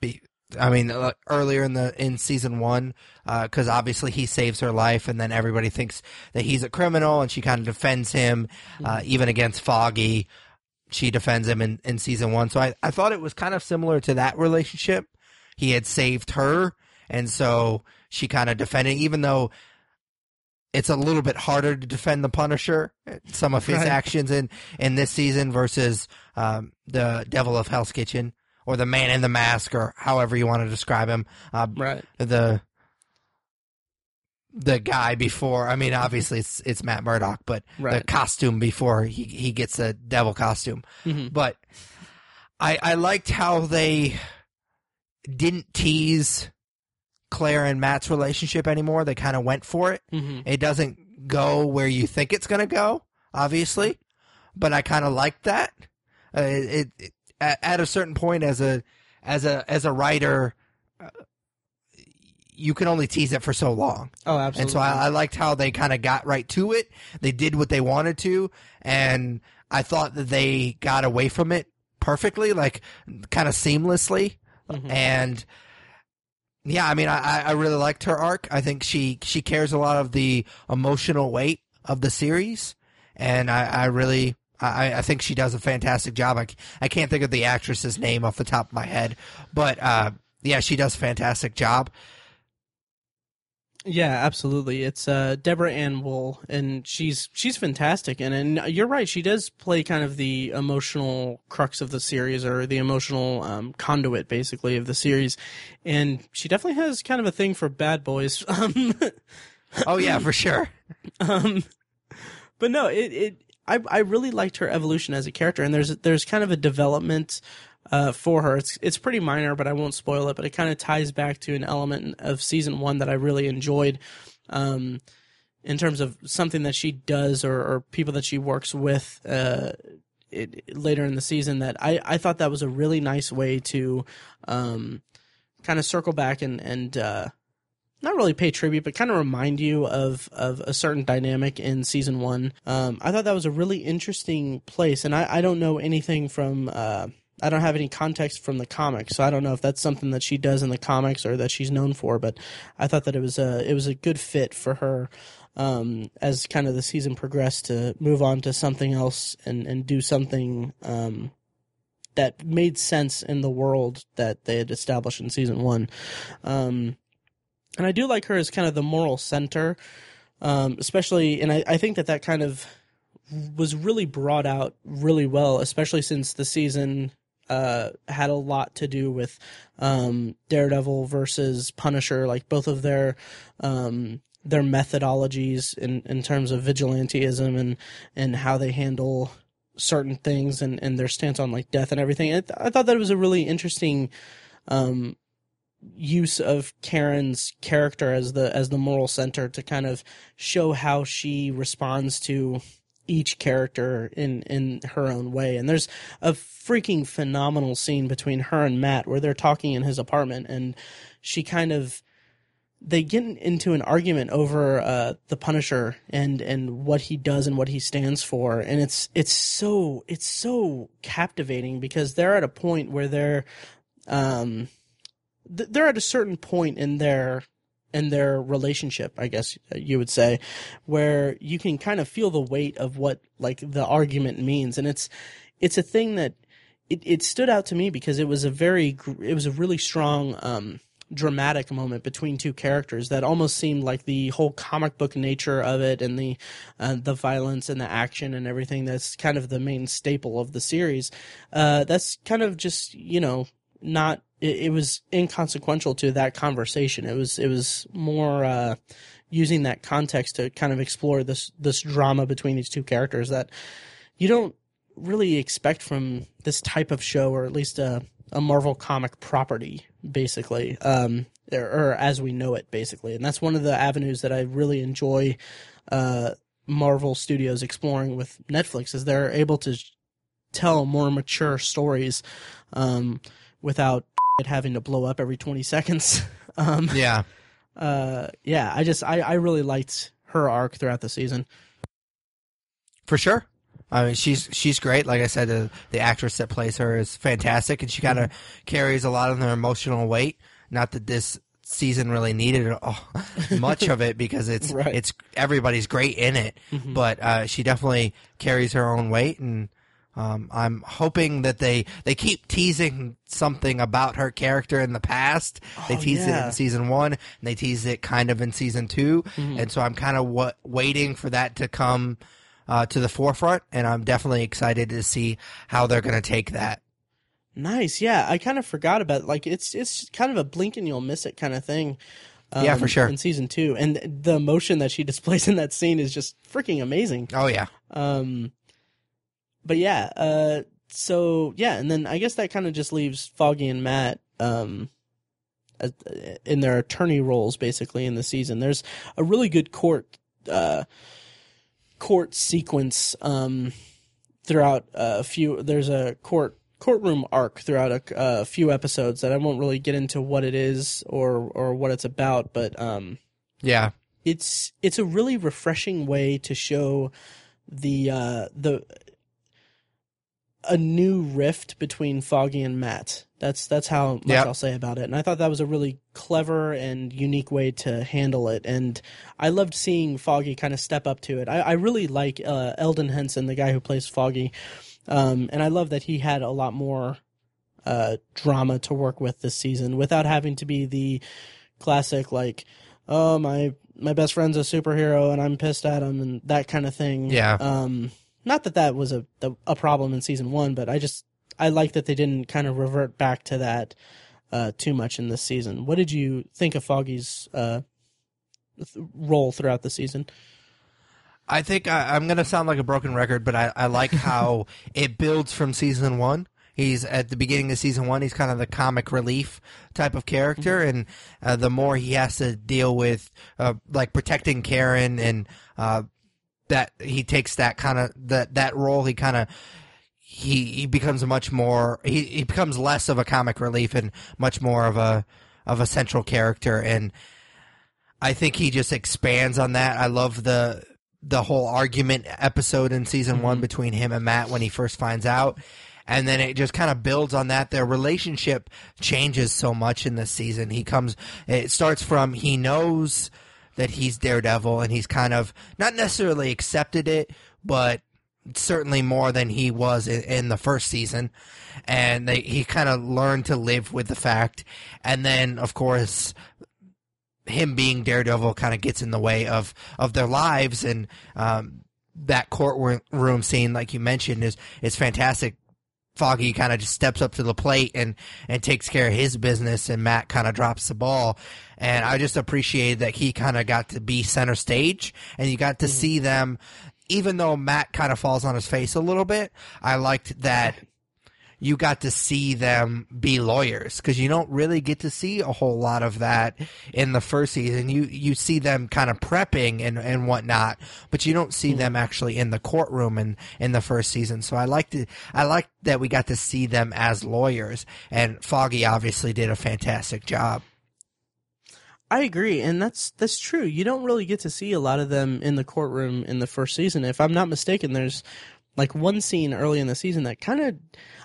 be, I mean, uh, earlier in the in season one, because obviously he saves her life, and then everybody thinks that he's a criminal, and she kind of defends him, uh, even against Foggy. She defends him in, in season one. So I, I thought it was kind of similar to that relationship. He had saved her, and so she kind of defended, even though it's a little bit harder to defend the Punisher, some of his Right. actions in, in this season versus um, the Devil of Hell's Kitchen or the Man in the Mask or however you want to describe him. Uh, Right. the the guy before. I mean, obviously it's it's Matt Murdock, but the costume before he he gets a devil costume. hmm But I I liked how they didn't tease Claire and Matt's relationship anymore. They kind of went for it. Mm-hmm. It doesn't go where you think it's going to go, obviously, but I kind of like that. Uh, it, it at, at a certain point as a as a as a writer, uh, you can only tease it for so long. Oh, absolutely. And so I, I liked how they kind of got right to it. They did what they wanted to, and I thought that they got away from it perfectly, like kind of seamlessly. Mhm. And yeah, I mean, I, I really liked her arc. I think she she carries a lot of the emotional weight of the series, and I, I really. I, I think she does a fantastic job. I, I can't think of the actress's name off the top of my head, but uh, yeah, she does a fantastic job. Yeah, absolutely. It's uh, Deborah Ann Woll, and she's she's fantastic. And and you're right, she does play kind of the emotional crux of the series, or the emotional um, conduit, basically, of the series. And she definitely has kind of a thing for bad boys. Um, Oh yeah, for sure. um, but no, it it I I really liked her evolution as a character, and there's there's kind of a development uh, for her. It's it's pretty minor, but I won't spoil it. But it kind of ties back to an element of season one that I really enjoyed, um, in terms of something that she does or, or people that she works with. Uh, it, later in the season, that I, I thought that was a really nice way to, um, kind of circle back and and uh, not really pay tribute, but kind of remind you of of a certain dynamic in season one. Um, I thought that was a really interesting place, and I, I don't know anything from. Uh, I don't have any context from the comics, so I don't know if that's something that she does in the comics or that she's known for. But I thought that it was a it was a good fit for her um, as kind of the season progressed to move on to something else and and do something um, that made sense in the world that they had established in season one. Um, and I do like her as kind of the moral center, um, especially, and I, I think that that kind of was really brought out really well, especially since the season uh, had a lot to do with um, Daredevil versus Punisher, like both of their um, their methodologies in, in terms of vigilanteism and and how they handle certain things and, and their stance on like death and everything. I, th- I thought that was a really interesting um, use of Karen's character as the as the moral center to kind of show how she responds to each character in in her own way. And there's a freaking phenomenal scene between her and Matt where they're talking in his apartment and she kind of they get into an argument over uh, the Punisher and and what he does and what he stands for, and it's it's so it's so captivating because they're at a point where they're um th- they're at a certain point in their in their relationship, I guess you would say, where you can kind of feel the weight of what like the argument means, and it's it's a thing that it, it stood out to me because it was a very it was a really strong um dramatic moment between two characters that almost seemed like the whole comic book nature of it and the uh, the violence and the action and everything that's kind of the main staple of the series. Uh, that's kind of just you know not it, it was inconsequential to that conversation it was it was more uh, using that context to kind of explore this this drama between these two characters that you don't really expect from this type of show or at least a a Marvel comic property, basically, um, or, or, as we know it, basically. And that's one of the avenues that I really enjoy uh, Marvel Studios exploring with Netflix, is they're able to tell more mature stories um, without it having to blow up every 20 seconds. um, Yeah. uh, yeah, I just, I, I really liked her arc throughout the season. For sure. I mean, she's she's great. Like I said, the, the actress that plays her is fantastic, and she kind of carries a lot of her emotional weight. Not that this season really needed oh, much of it because it's Right. it's everybody's great in it, but uh, she definitely carries her own weight, and um, I'm hoping that they they keep teasing something about her character in the past. they Oh, teased it in season one, and they teased it kind of in season 2 Mm-hmm. and so I'm kind of wa waiting for that to come uh, to the forefront, and I'm definitely excited to see how they're going to take that. Nice, yeah. I kind of forgot about like it's it's kind of a blink and you'll miss it kind of thing. um, Yeah, for sure. In season two, and the emotion that she displays in that scene is just freaking amazing. Oh yeah, Um, but yeah, uh, so yeah, and then I guess that kind of just leaves Foggy and Matt. Um, uh, in their attorney roles basically in the season. There's a really good court uh, court sequence um, throughout a few. There's a court courtroom arc throughout a, a, few episodes that I won't really get into what it is or or what it's about, but um, yeah, it's it's a really refreshing way to show the uh, the a new rift between Foggy and Matt. That's that's how much yep. I'll say about it. And I thought that was a really clever and unique way to handle it. And I loved seeing Foggy kind of step up to it. I, I really like uh, Elden Henson, the guy who plays Foggy, um, and I love that he had a lot more uh, drama to work with this season without having to be the classic like, oh my my best friend's a superhero and I'm pissed at him and that kind of thing. Yeah. Um, not that that was a a problem in season one, but I just I like that they didn't kind of revert back to that uh, too much in this season. What did you think of Foggy's uh, th- role throughout the season? I think I, am going to sound like a broken record, but I, I like how it builds from season one. He's at the beginning of season one. He's kind of the comic relief type of character, mm-hmm. and uh, the more he has to deal with, uh, like protecting Karen and uh, that he takes that kind of that that role. He kind of he he becomes much more he, he becomes less of a comic relief and much more of a of a central character and I think he just expands on that. I love the the whole argument episode in season mm-hmm. one between him and Matt when he first finds out. And then it just kind of builds on that. Their relationship changes so much in this season. He comes, it starts from he knows that he's Daredevil and he's kind of not necessarily accepted it, but certainly more than he was in, in the first season. And they, he kind of learned to live with the fact. And then, of course, him being Daredevil kind of gets in the way of, of their lives. And, um, that courtroom scene, like you mentioned, is, is fantastic Foggy kind of just steps up to the plate and, and takes care of his business and Matt kind of drops the ball. And I just appreciated that he kind of got to be center stage and you got to mm-hmm. see them, even though Matt kind of falls on his face a little bit. I liked that you got to see them be lawyers because you don't really get to see a whole lot of that in the first season. You you see them kind of prepping and, and whatnot, but you don't see mm them actually in the courtroom in, in the first season. So I liked it. I liked that we got to see them as lawyers, and Foggy obviously did a fantastic job. I agree, and that's that's true. You don't really get to see a lot of them in the courtroom in the first season. If I'm not mistaken, there's like one scene early in the season that kind of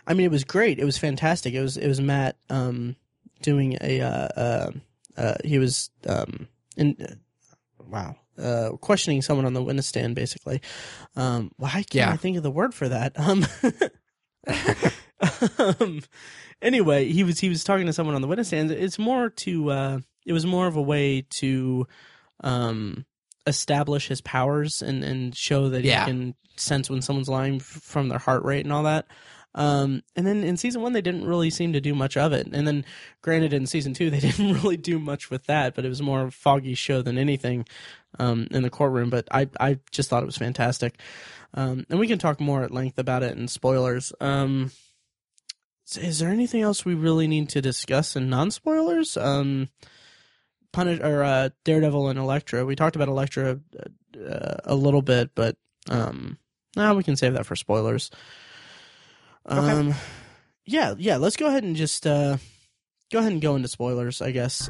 I mean, it was great. It was fantastic. It was it was Matt um, doing a uh, uh, uh, he was um, in uh, wow uh, questioning someone on the witness stand basically. Um, why can't yeah. I think of the word for that? Um, um, anyway, he was he was talking to someone on the witness stand. It's more to uh, it was more of a way to um, establish his powers and and show that yeah. he can sense when someone's lying from their heart rate and all that. Um, and then in season one, they didn't really seem to do much of it. And then, granted, in season two, they didn't really do much with that, but it was more of a foggy show than anything um, in the courtroom. But I, I just thought it was fantastic. Um, and we can talk more at length about it in spoilers. Um, is there anything else we really need to discuss in non spoilers? Um, Punish or uh, Daredevil and Elektra. We talked about Elektra uh, a little bit, but um, now we can save that for spoilers. Um, okay. yeah, yeah. Let's go ahead and just uh, go ahead and go into spoilers, I guess.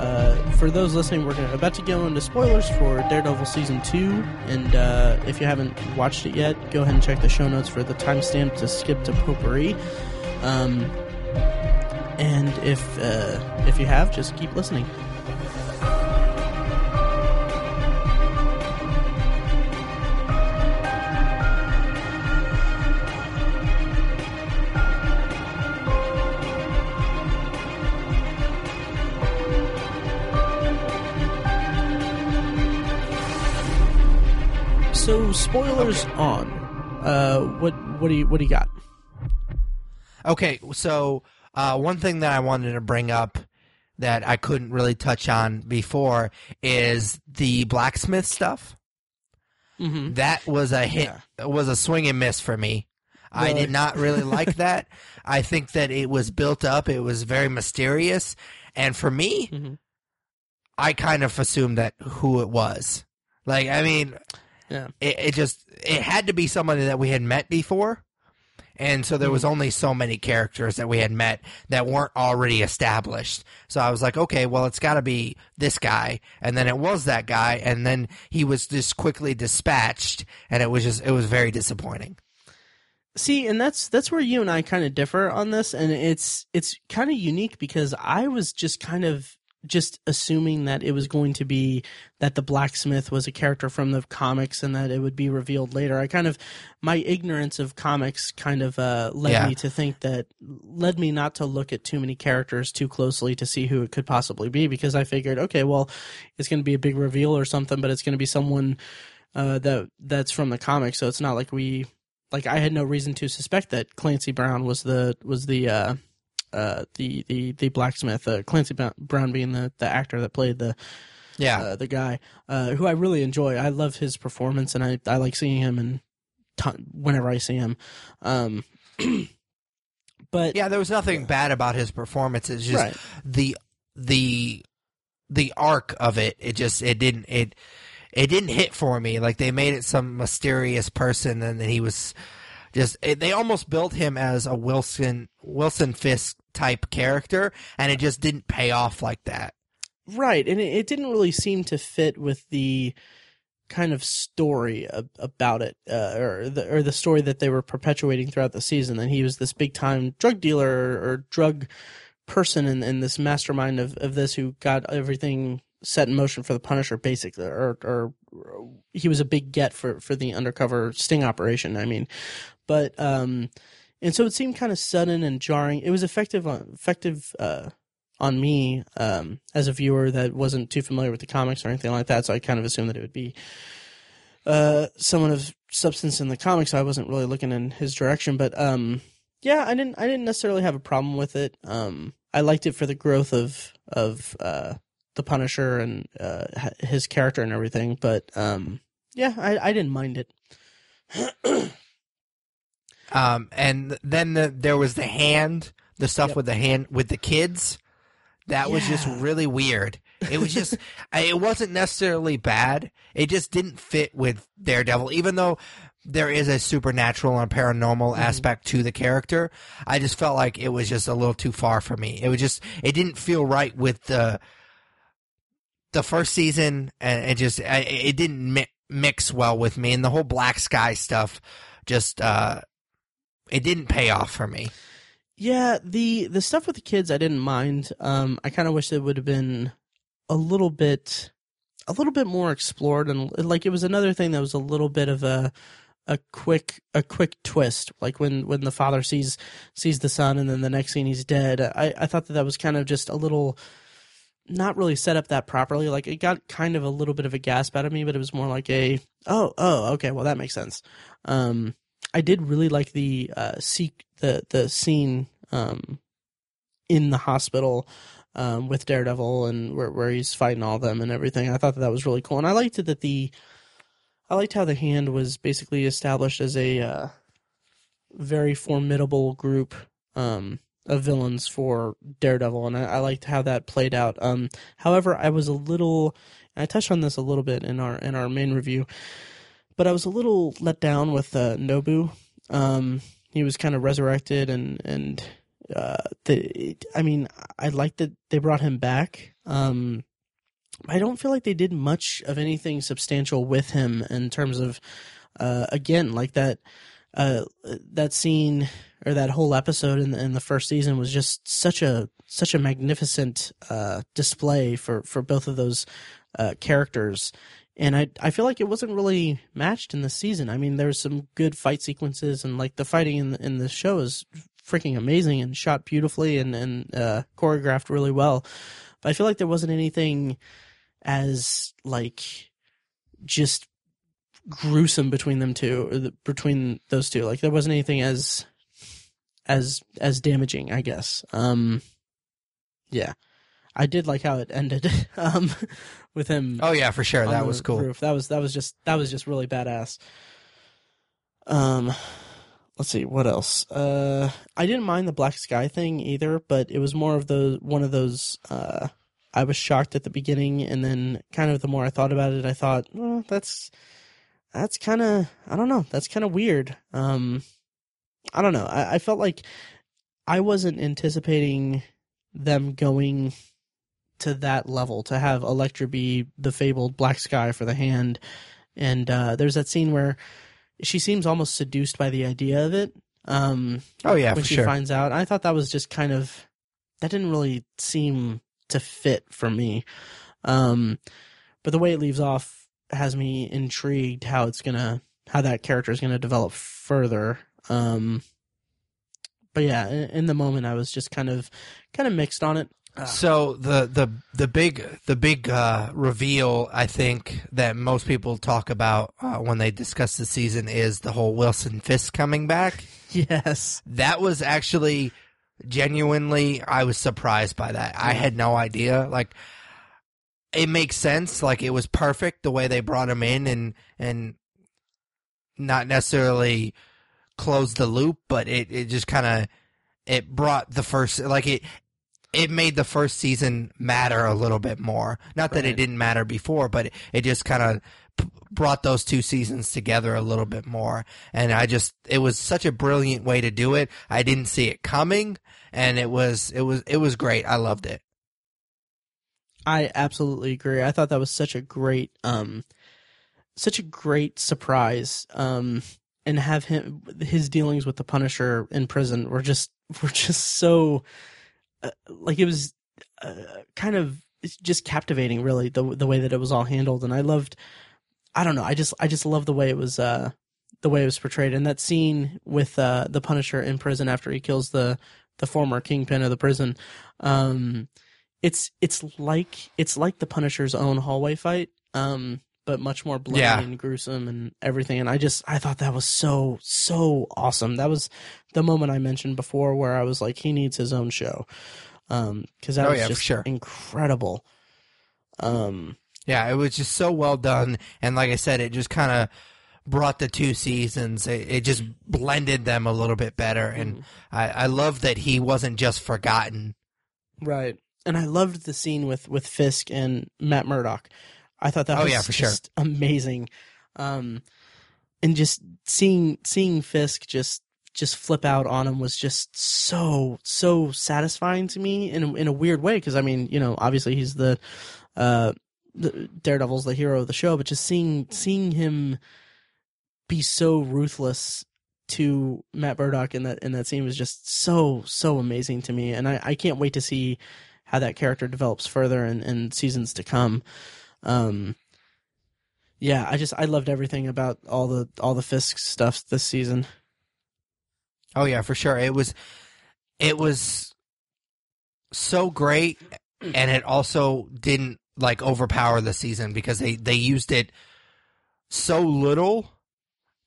Uh, for those listening, we're gonna, about to go into spoilers for Daredevil season two, and uh, if you haven't watched it yet, go ahead and check the show notes for the timestamp to skip to potpourri. Um, and if uh, if you have, just keep listening. Spoilers okay. on. Uh, what what do you what do you got? Okay, so uh, one thing that I wanted to bring up that I couldn't really touch on before is the blacksmith stuff. Mm-hmm. That was a hit. Yeah. Was a swing and miss for me. I did not really like that. I think that it was built up. It was very mysterious, and for me, Mhm. I kind of assumed that who it was. Like, I mean, Yeah. it, it just it had to be somebody that we had met before, and so there was Mm-hmm. only so many characters that we had met that weren't already established. So I was like, okay, well, it's got to be this guy, and then it was that guy, and then he was just quickly dispatched, and it was just it was very disappointing. See, and that's that's where you and I kind of differ on this, and it's it's kind of unique because I was just kind of just assuming that it was going to be that the blacksmith was a character from the comics and that it would be revealed later. I kind of my ignorance of comics kind of uh, led Yeah. me to think that led me not to look at too many characters too closely to see who it could possibly be because I figured, okay, well, it's going to be a big reveal or something, but it's going to be someone uh, that that's from the comics, so it's not like we like I had no reason to suspect that Clancy Brown was the was the uh, uh, the the the blacksmith. Uh, Clancy Brown being the, the actor that played the Yeah, uh, the guy uh, who I really enjoy. I love his performance, and I I like seeing him and ton- whenever I see him. Um, but yeah. There was nothing bad about his performance. It's just right, the the the arc of it it just it didn't it it didn't hit for me like they made it some mysterious person and then he was just it, they almost built him as a wilson wilson fisk type character and it just didn't pay off like that right, and it, it didn't really seem to fit with the kind of story ab- about it, uh, or the or the story that they were perpetuating throughout the season. That he was this big time drug dealer or, drug person and, and this mastermind of, of this who got everything set in motion for the Punisher, basically, or or he was a big get for for the undercover sting operation. I mean, but um, and so it seemed kind of sudden and jarring. It was effective on effective uh on me um as a viewer that wasn't too familiar with the comics or anything like that. So I kind of assumed that it would be uh someone of substance in the comics. I wasn't really looking in his direction, but um yeah, I didn't I didn't necessarily have a problem with it. Um I liked it for the growth of of uh the Punisher and uh his character and everything, but um yeah, I I didn't mind it. um and then the, there was the hand the stuff Yep. with the hand with the kids that was just really weird it was just it wasn't necessarily bad it just didn't fit with daredevil even though there is a supernatural and paranormal Mm-hmm. aspect to the character i just felt like it was just a little too far for me it was just it didn't feel right with the the first season and it just I, it didn't mi- mix well with me and the whole black sky stuff just uh it didn't pay off for me Yeah, the the stuff with the kids I didn't mind. Um, I kind of wish it would have been a little bit, a little bit more explored, and like it was another thing that was a little bit of a a quick a quick twist. Like when when the father sees sees the son, and then the next scene he's dead. I I thought that that was kind of just a little. Not really set up that properly. Like it got kind of a little bit of a gasp out of me, but it was more like a oh oh okay well that makes sense. Um, I did really like the uh seek the the scene um in the hospital um with Daredevil and where where he's fighting all them and everything. I thought that that was really cool, and I liked it that the I liked how the hand was basically established as a uh, very formidable group um of villains for Daredevil, and I, I liked how that played out. Um, however, I was a little I touched on this a little bit in our in our main review, but I was a little let down with uh, Nobu. Um, he was kind of resurrected, and and uh, the I mean, I liked that they brought him back. Um, I don't feel like they did much of anything substantial with him in terms of, uh, again, like that, uh, that scene or that whole episode in the, in the first season was just such a such a magnificent uh, display for for both of those uh, characters and I I feel like it wasn't really matched in the season. I mean, there's some good fight sequences, and like the fighting in in the show is freaking amazing and shot beautifully and and uh, choreographed really well. But I feel like there wasn't anything as like just gruesome between them two, or the, between those two. Like there wasn't anything as as as damaging, I guess. Um, yeah. I did like how it ended, um, with him oh yeah for sure that was cool Roof. That was that was just that was just really badass. Um, let's see what else. Uh, I didn't mind the black sky thing either, but it was more of the one of those. Uh, I was shocked at the beginning, and then kind of the more I thought about it, I thought, well, that's that's kind of I don't know, that's kind of weird. Um, I don't know. I, I felt like I wasn't anticipating them going to that level to have Elektra be the fabled black sky for the hand. And uh, there's that scene where she seems almost seduced by the idea of it. Um, Oh yeah, when she sure. finds out, I thought that was just kind of that didn't really seem to fit for me. Um, but the way it leaves off has me intrigued how it's gonna how that character is gonna develop further. Um, but yeah, in, in the moment, I was just kind of kind of mixed on it. So the the the big the big uh, reveal I think that most people talk about uh, when they discuss the season is the whole Wilson Fisk coming back. Yes. That was actually genuinely I was surprised by that. I had no idea. Like it makes sense. Like it was perfect the way they brought him in and and not necessarily closed the loop, but it, it just kind of it brought the first like it it made the first season matter a little bit more. Not that it didn't matter before, but it, it just kind of p- brought those two seasons together a little bit more. And I just it was such a brilliant way to do it. I didn't see it coming, and it was it was it was great. I loved it. I absolutely agree. I thought that was such a great, um, such a great surprise. Um, and have him his dealings with the Punisher in prison were just were just so, uh, like it was, uh, kind of just captivating. Really, the the way that it was all handled, and I loved. I don't know. I just I just love the way it was. Uh, the way it was portrayed, and that scene with uh the Punisher in prison after he kills the the former kingpin of the prison. Um, it's it's like it's like the Punisher's own hallway fight, um, but much more bloody Yeah. and gruesome and everything. And I just I thought that was so so awesome. That was the moment I mentioned before where I was like, he needs his own show, um, because that Oh, was yeah, just sure. incredible. Um, Yeah, it was just so well done, and like I said, it just kind of brought the two seasons. It, it just blended them a little bit better, and I, I love that he wasn't just forgotten. Right. And I loved the scene with with Fisk and Matt Murdock. I thought that Oh, was yeah, for sure. just amazing. Um and just seeing seeing Fisk just just flip out on him was just so so satisfying to me in a, in a weird way because I mean, you know, obviously he's the uh the Daredevil's the hero of the show, but just seeing seeing him be so ruthless to Matt Murdock in that in that scene was just so so amazing to me, and I, I can't wait to see how that character develops further in, in seasons to come. Um, yeah, I just I loved everything about all the all the Fisk stuff this season. Oh yeah, for sure. It was, it was so great, and it also didn't like overpower the season because they they used it so little,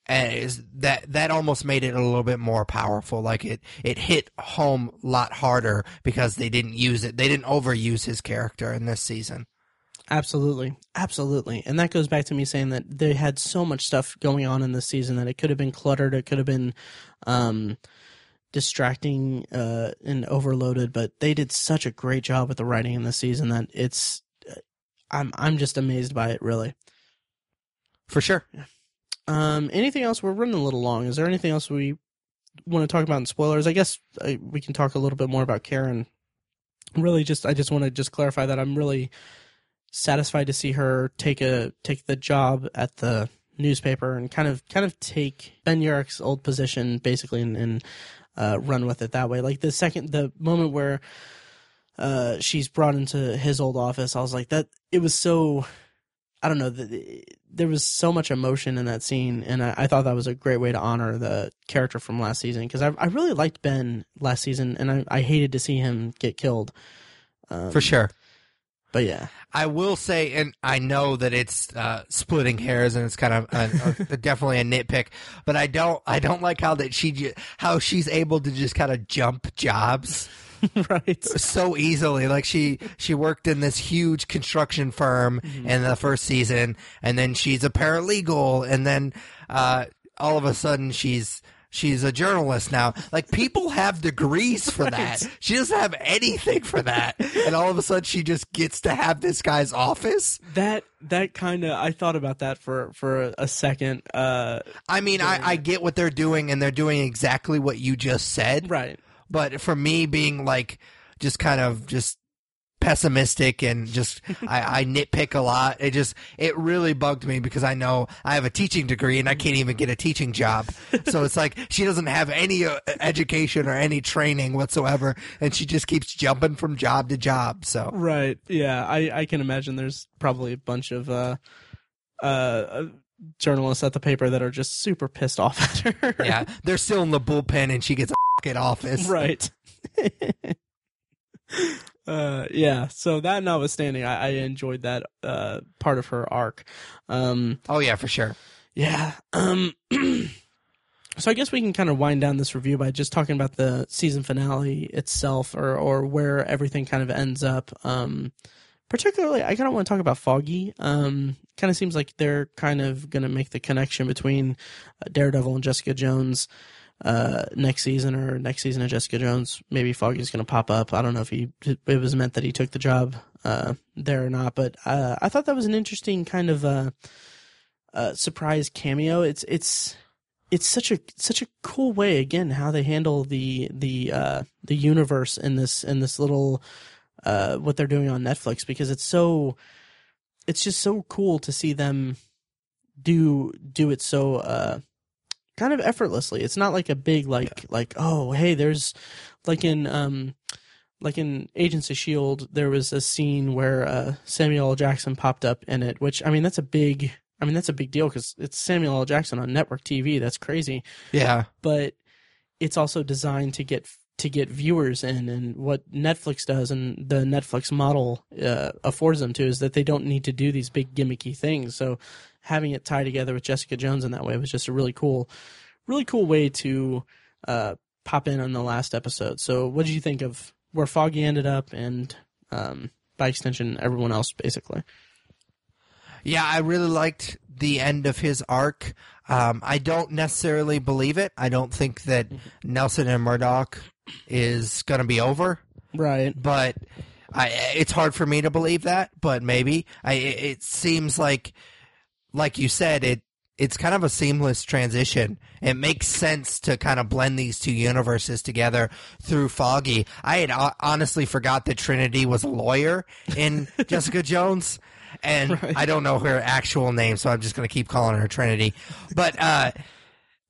and is that that almost made it a little bit more powerful. Like it it hit home a lot harder because they didn't use it. They didn't overuse his character in this season. Absolutely, absolutely, and that goes back to me saying that they had so much stuff going on in this season that it could have been cluttered, it could have been um, distracting uh, and overloaded, but they did such a great job with the writing in this season that it's. uh, I'm I'm just amazed by it, really. For sure. Um, anything else? We're running a little long. Is there anything else we want to talk about in spoilers? I guess uh, we can talk a little bit more about Karen. Really, just I just want to just clarify that I'm really satisfied to see her take a take the job at the newspaper and kind of kind of take Ben Urich's old position basically and, and uh, run with it that way. Like the second the moment where uh, she's brought into his old office, I was like that. It was so I don't know. The, there was so much emotion in that scene, and I, I thought that was a great way to honor the character from last season because I, I really liked Ben last season, and I, I hated to see him get killed. Um, For sure. But yeah, I will say, and I know that it's uh, splitting hairs, and it's kind of a, a, definitely a nitpick. But I don't, I don't like how that she, how she's able to just kind of jump jobs right. so easily. Like she, she worked in this huge construction firm in the first season, and then she's a paralegal, and then uh, all of a sudden she's she's a journalist now. Like people have degrees for that. She doesn't have anything for that. And all of a sudden she just gets to have this guy's office. That that kind of I thought about that for for a, a second. Uh, I mean, I, I get what they're doing and they're doing exactly what you just said. right. But for me being like just kind of just pessimistic and just I, I nitpick a lot. It just it really bugged me because I know I have a teaching degree and I can't even get a teaching job. So it's like she doesn't have any uh, education or any training whatsoever, and she just keeps jumping from job to job. So Right. Yeah. I I can imagine there's probably a bunch of uh uh journalists at the paper that are just super pissed off at her. yeah, they're still in the bullpen and she gets fucking office. right. uh, yeah. So that notwithstanding, I, I enjoyed that uh, part of her arc. Um, Oh yeah, for sure. yeah. Um, so I guess we can kind of wind down this review by just talking about the season finale itself, or or where everything kind of ends up. Um, particularly, I kind of want to talk about Foggy. Um, kind of seems like they're kind of going to make the connection between uh, Daredevil and Jessica Jones uh, next season or next season of Jessica Jones. Maybe Foggy's going to pop up. I don't know if he it was meant that he took the job uh, there or not, but uh, I thought that was an interesting kind of uh, uh, surprise cameo. It's it's it's such a such a cool way again how they handle the the uh, the universe in this in this little uh, what they're doing on Netflix because it's so it's just so cool to see them do do it so uh kind of effortlessly. It's not like a big like like oh hey there's like in um like in Agents of Shield there was a scene where uh Samuel L. Jackson popped up in it, which I mean that's a big I mean that's a big deal because it's Samuel L. Jackson on network TV. That's crazy Yeah. but it's also designed to get to get viewers in and what Netflix does and the Netflix model uh, affords them to is that they don't need to do these big gimmicky things so having it tie together with Jessica Jones in that way was just a really cool really cool way to uh, pop in on the last episode so what did you think of where Foggy ended up and um, by extension everyone else basically Yeah, I really liked the end of his arc. Um, I don't necessarily believe it. I don't think that Nelson and Murdock is going to be over, right but I, it's hard for me to believe that. But maybe I, it seems like, like you said, it it's kind of a seamless transition. It makes sense to kind of blend these two universes together through Foggy. I had uh, honestly forgot that Trinity was a lawyer in Jessica Jones, and Right. I don't know her actual name, so I'm just going to keep calling her Trinity. But uh,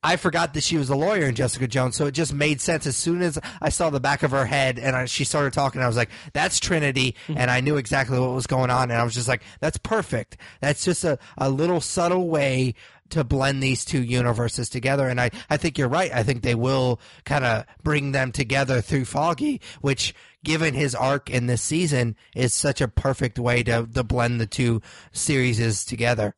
I forgot that she was a lawyer in Jessica Jones, so it just made sense as soon as I saw the back of her head and I, she started talking. I was like, "That's Trinity," mm-hmm. and I knew exactly what was going on, and I was just like, "That's perfect." That's just a, a little subtle way to blend these two universes together, and I I think you're right. I think they will kind of bring them together through Foggy, which. Given his arc in this season, is such a perfect way to, to blend the two series together.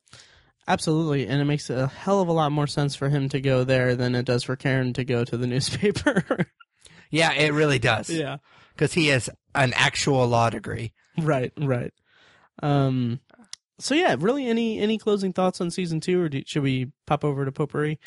Absolutely, and it makes a hell of a lot more sense for him to go there than it does for Karen to go to the newspaper. Yeah, it really does. yeah. because he has an actual law degree. Right, right. Um so yeah, really any any closing thoughts on season 2 or do, should we pop over to Potpourri?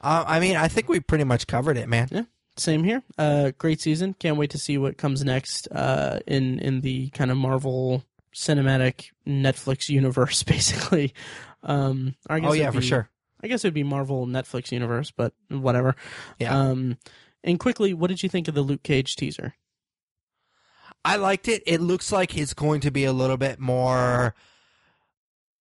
Uh, I mean, I think we pretty much covered it, man. Same here. Uh great season. Can't wait to see what comes next uh in in the kind of Marvel cinematic Netflix universe basically. Um I guess Oh yeah, it'd for sure. I guess it'd be Marvel Netflix universe, but whatever. Yeah. Um and quickly, what did you think of the Luke Cage teaser? I liked it. It looks like it's going to be a little bit more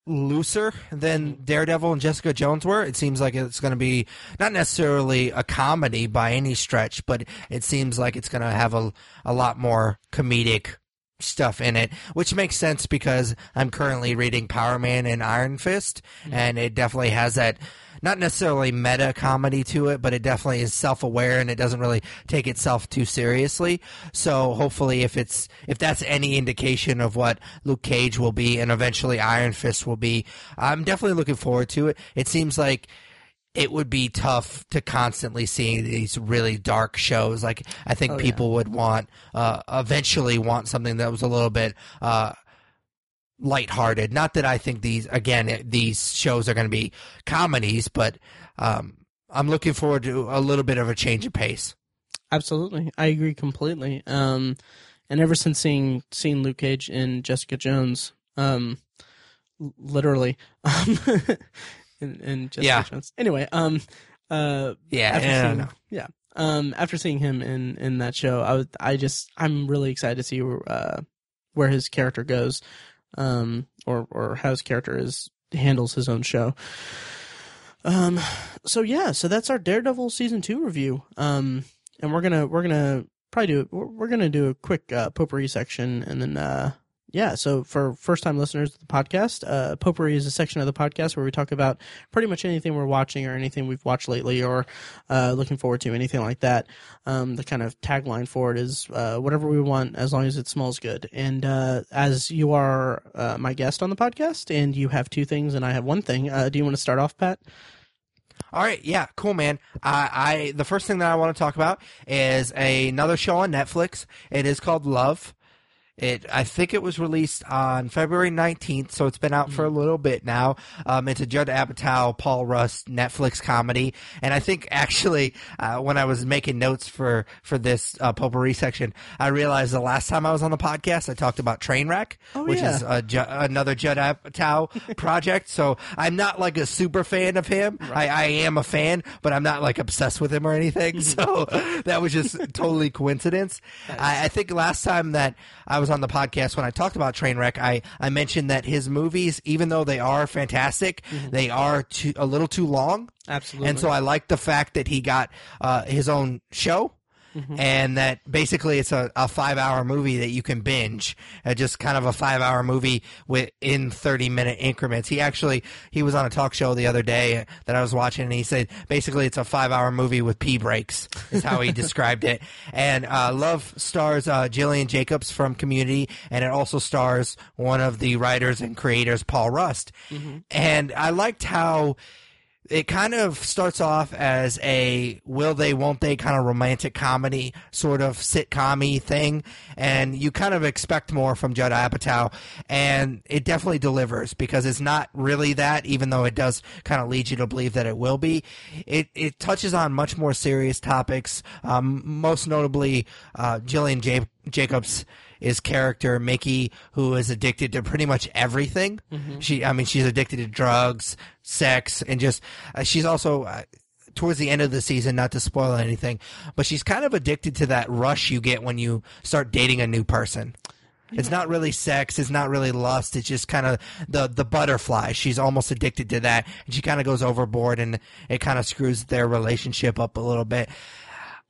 looser than Daredevil and Jessica Jones were. It seems like it's going to be not necessarily a comedy by any stretch, but it seems like it's going to have a a lot more comedic stuff in it, which makes sense because I'm currently reading Power Man and Iron Fist, mm-hmm. and it definitely has that not necessarily meta comedy to it, but it definitely is self aware and it doesn't really take itself too seriously. So hopefully, if it's if that's any indication of what Luke Cage will be and eventually Iron Fist will be, I'm definitely looking forward to it. It seems like it would be tough to constantly see these really dark shows. Like I think Oh, yeah. people would want uh, eventually want something that was a little bit uh, lighthearted. Not that I think these again it- these shows are going to be comedies, but um, I'm looking forward to a little bit of a change of pace. Absolutely, I agree completely. Um, and ever since seeing seeing Luke Cage and Jessica Jones, um, literally, and, and Jessica Yeah. Jones. Anyway, um, uh, Yeah, after yeah, seeing, no. yeah, um, after seeing him in in that show, I was, I just, I'm really excited to see uh, where his character goes, um, or or how his character is handles his own show. Um, so yeah, so that's our Daredevil season two review. Um, and we're gonna we're gonna probably do we're, we're gonna do a quick uh, potpourri section, and then uh, yeah. So for first time listeners to the podcast, uh, potpourri is a section of the podcast where we talk about pretty much anything we're watching or anything we've watched lately or uh, looking forward to, anything like that. Um, the kind of tagline for it is uh, whatever we want as long as it smells good. And uh, as you are uh, my guest on the podcast, and you have two things and I have one thing, uh, do you want to start off, Pat? All right, yeah, cool, man. I, I the first thing that I want to talk about is another show on Netflix. It is called Love. It I think it was released on February nineteenth, so it's been out for a little bit now. Um, it's a Judd Apatow, Paul Rust Netflix comedy, and I think actually uh, when I was making notes for for this uh, potpourri section, I realized the last time I was on the podcast, I talked about Trainwreck, Oh, which yeah. is a, Ju- another Judd Apatow project. So I'm not like a super fan of him. I, I am a fan, but I'm not like obsessed with him or anything. So that was just totally coincidence. I, I think last time that I was on the podcast when I talked about Trainwreck, I, I mentioned that his movies, even though they are fantastic, they are too, a little too long. Absolutely. And so I like the fact that he got uh, his own show. And that basically it's a, a five hour movie that you can binge, uh, just kind of a five hour movie within 30 minute increments. He actually, he was on a talk show the other day that I was watching and he said basically it's a five hour movie with pee breaks is how he described it. And, uh, Love stars, uh, Gillian Jacobs from Community and it also stars one of the writers and creators, Paul Rust. And I liked how, it kind of starts off as a will they won't they kind of romantic comedy sort of sitcom thing. And you kind of expect more from Judd Apatow. And it definitely delivers because it's not really that even though it does kind of lead you to believe that it will be. It it touches on much more serious topics um, most notably uh, Gillian J- Jacobs is character Mickey, who is addicted to pretty much everything. She, I mean, she's addicted to drugs, sex, and just uh, she's also. Uh, Towards the end of the season, not to spoil anything, but she's kind of addicted to that rush you get when you start dating a new person. It's not really sex. It's not really lust. It's just kind of the the butterfly. She's almost addicted to that, and she kind of goes overboard, and it kind of screws their relationship up a little bit.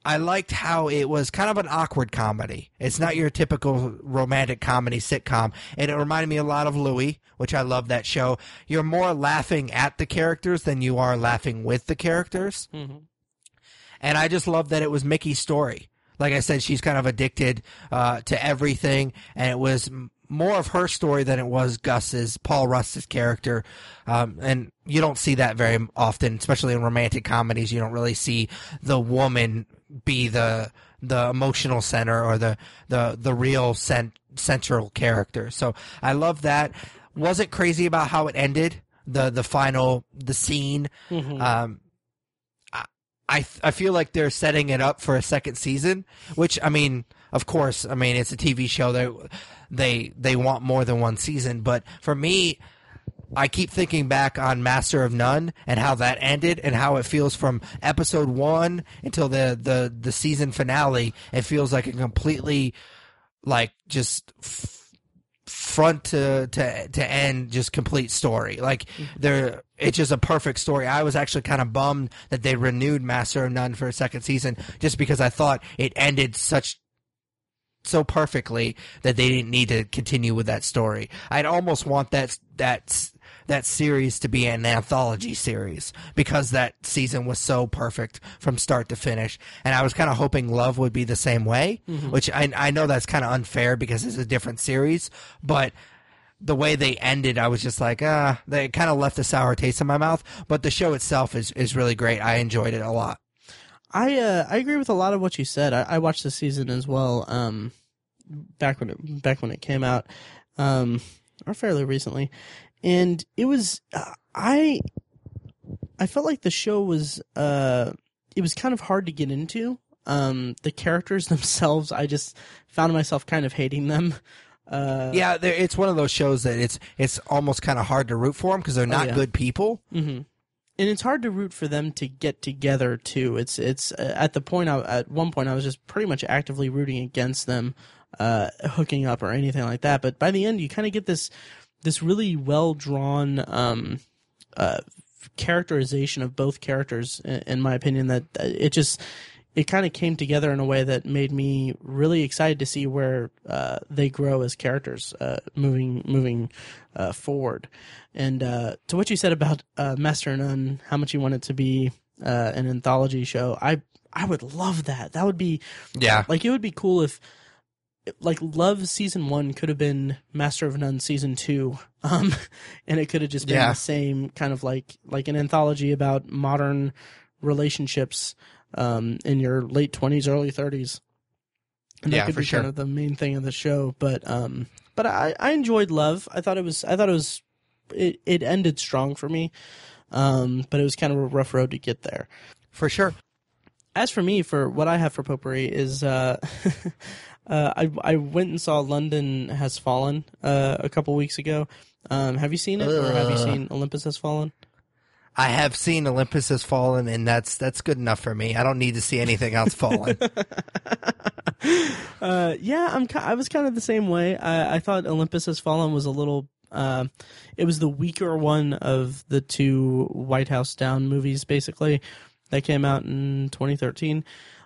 I liked how it was kind of an awkward comedy. It's not your typical romantic comedy sitcom. And it reminded me a lot of Louie, which I love that show. You're more laughing at the characters than you are laughing with the characters. And I just love that it was Mickey's story. Like I said, she's kind of addicted uh, to everything, and it was more of her story than it was Gus's, Paul Rust's character. Um, and you don't see that very often, especially in romantic comedies. You don't really see the woman be the the emotional center or the the the real cent- central character. So I love that. Wasn't crazy about how it ended. The the final the scene. Um, I I feel like they're setting it up for a second season, which I mean, of course, I mean it's a TV show. They they they want more than one season, but for me, I keep thinking back on Master of None and how that ended and how it feels from episode one until the the the season finale. It feels like a completely like just. F- front to to to end just complete story like mm-hmm. there it's just a perfect story i was actually kind of bummed that they renewed master of none for a second season just because i thought it ended such so perfectly that they didn't need to continue with that story i'd almost want that that that series to be an anthology series because that season was so perfect from start to finish and i was kind of hoping love would be the same way which I, I know that's kind of unfair because it's a different series but the way they ended, I was just like, ah, they kind of left a sour taste in my mouth. But the show itself is, is really great. I enjoyed it a lot. I uh, I agree with a lot of what you said. I, I watched the season as well. Um, back when it back when it came out, um, or fairly recently, and it was uh, I I felt like the show was uh it was kind of hard to get into. Um, the characters themselves, I just found myself kind of hating them. Uh, yeah, it's one of those shows that it's it's almost kind of hard to root for them because they're not yeah. good people. hmm And it's hard to root for them to get together too. It's it's uh, at the point I, at one point I was just pretty much actively rooting against them uh, hooking up or anything like that. But by the end, you kind of get this this really well drawn um, uh, characterization of both characters. In, in my opinion, that uh, it just it kind of came together in a way that made me really excited to see where uh, they grow as characters uh, moving moving uh, forward. And uh, to what you said about uh, Master and None, how much you want it to be uh, an anthology show, I I would love that. That would be Yeah, like it would be cool if like Love season one could have been Master of None season two, um, and it could have just been Yeah. the same kind of like like an anthology about modern relationships um, in your late twenties, early thirties. And that Yeah, could for be sure. kind of the main thing of the show. But um, but I, I enjoyed Love. I thought it was I thought it was it, it ended strong for me. Um, but it was kind of a rough road to get there for sure. as for me, for what I have for potpourri is, uh, uh, I I went and saw London Has Fallen uh, a couple weeks ago. Um, have you seen it, or have you seen Olympus Has Fallen? I have seen Olympus has fallen, and that's that's good enough for me. I don't need to see anything else fallen. Uh, yeah, I'm. I was kind of the same way. I, I thought Olympus Has Fallen was a little. Uh, it was the weaker one of the two White House Down movies, basically, that came out in 2013.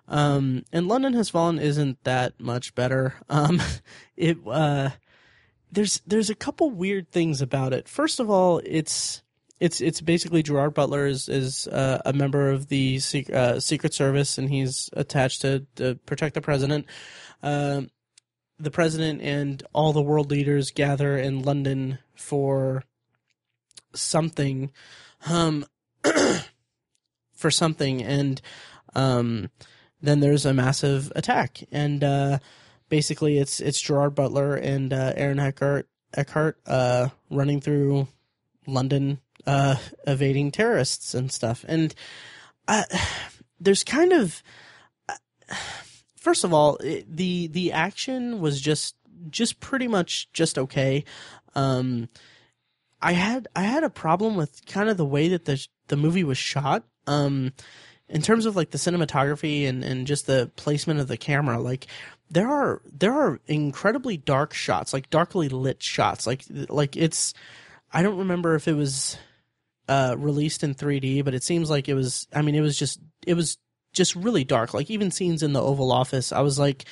Um, and London Has Fallen isn't that much better. Um, it uh, there's there's a couple weird things about it. First of all, it's it's it's basically Gerard Butler is is uh, a member of the uh, Secret Service and he's attached to, to protect the president. Um the president and all the world leaders gather in London for something, um, for something, and um, then there's a massive attack, and uh, basically it's it's Gerard Butler and uh, Aaron Eckhart Eckhart uh, running through London, uh, evading terrorists and stuff, and uh, there's kind of first of all, it, the the action was just just pretty much just okay. Um, I had I had a problem with kind of the way that the the movie was shot. Um, in terms of like the cinematography and, and just the placement of the camera, like there are there are incredibly dark shots, like darkly lit shots. Like like it's I don't remember if it was uh, released in 3D, but it seems like it was. I mean, it was just it was just really dark. Like even scenes in the Oval Office, I was like,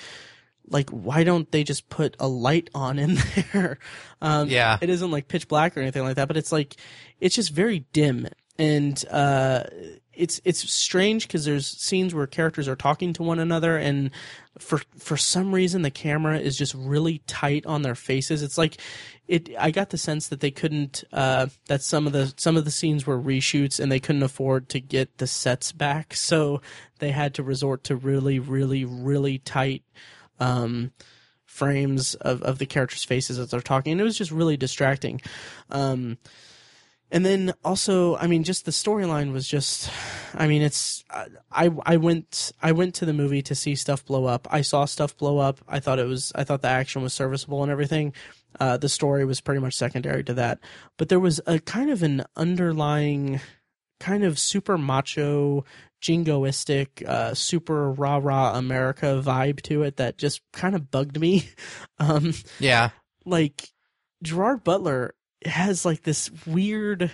like why don't they just put a light on in there? Um, Yeah. it isn't like pitch black or anything like that, but it's like it's just very dim and uh, it's it's strange because there's scenes where characters are talking to one another and for for some reason the camera is just really tight on their faces. It's like it I got the sense that they couldn't uh, that some of the some of the scenes were reshoots and they couldn't afford to get the sets back, so they had to resort to really really really tight um, frames of, of the characters' faces as they're talking. And it was just really distracting. Um, and then also, I mean, just the storyline was just, I mean, it's, I, I went, I went to the movie to see stuff blow up. I saw stuff blow up. I thought it was, I thought the action was serviceable and everything. Uh, the story was pretty much secondary to that. But there was a kind of an underlying, kind of super macho, jingoistic, uh, super rah rah America vibe to it that just kind of bugged me. Um, Yeah. like Gerard Butler has like this weird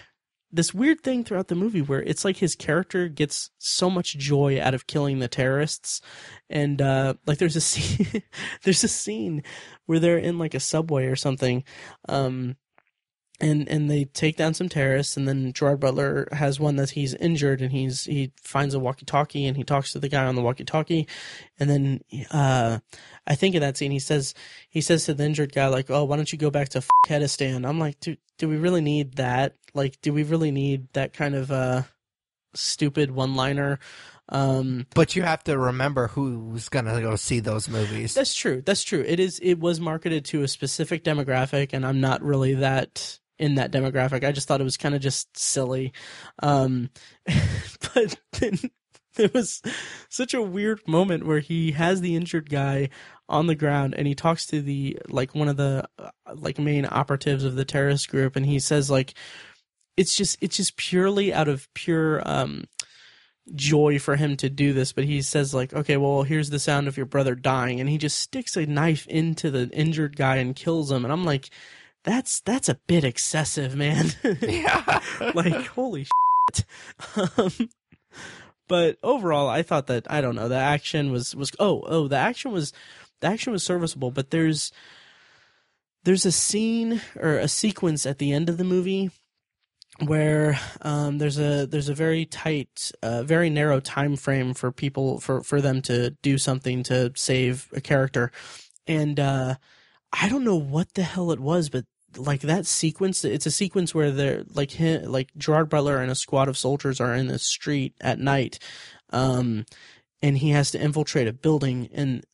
this weird thing throughout the movie where it's like his character gets so much joy out of killing the terrorists. And uh like there's a scene there's a scene where they're in like a subway or something um and and they take down some terrorists and then Gerard Butler has one that he's injured and he's he finds a walkie-talkie and he talks to the guy on the walkie-talkie and then uh I think in that scene he says he says to the injured guy like oh why don't you go back to Kedistan I'm like do do we really need that like do we really need that kind of uh stupid one-liner um But you have to remember who's gonna go see those movies. that's true. That's true. It is. It was marketed to a specific demographic, and I'm not really that in that demographic. I just thought it was kind of just silly. Um, but then there was such a weird moment where he has the injured guy on the ground and he talks to the like one of the uh, like main operatives of the terrorist group and he says like it's just it's just purely out of pure um joy for him to do this but he says like okay well here's the sound of your brother dying and he just sticks a knife into the injured guy and kills him and i'm like that's that's a bit excessive man Yeah. like holy shit. um, but overall i thought that i don't know the action was was oh oh the action was the action was serviceable but there's there's a scene or a sequence at the end of the movie where um, there's a there's a very tight, uh, very narrow time frame for people for for them to do something to save a character, and uh, I don't know what the hell it was, but like that sequence, it's a sequence where they're like him, like Gerard Butler and a squad of soldiers are in the street at night, um, and he has to infiltrate a building and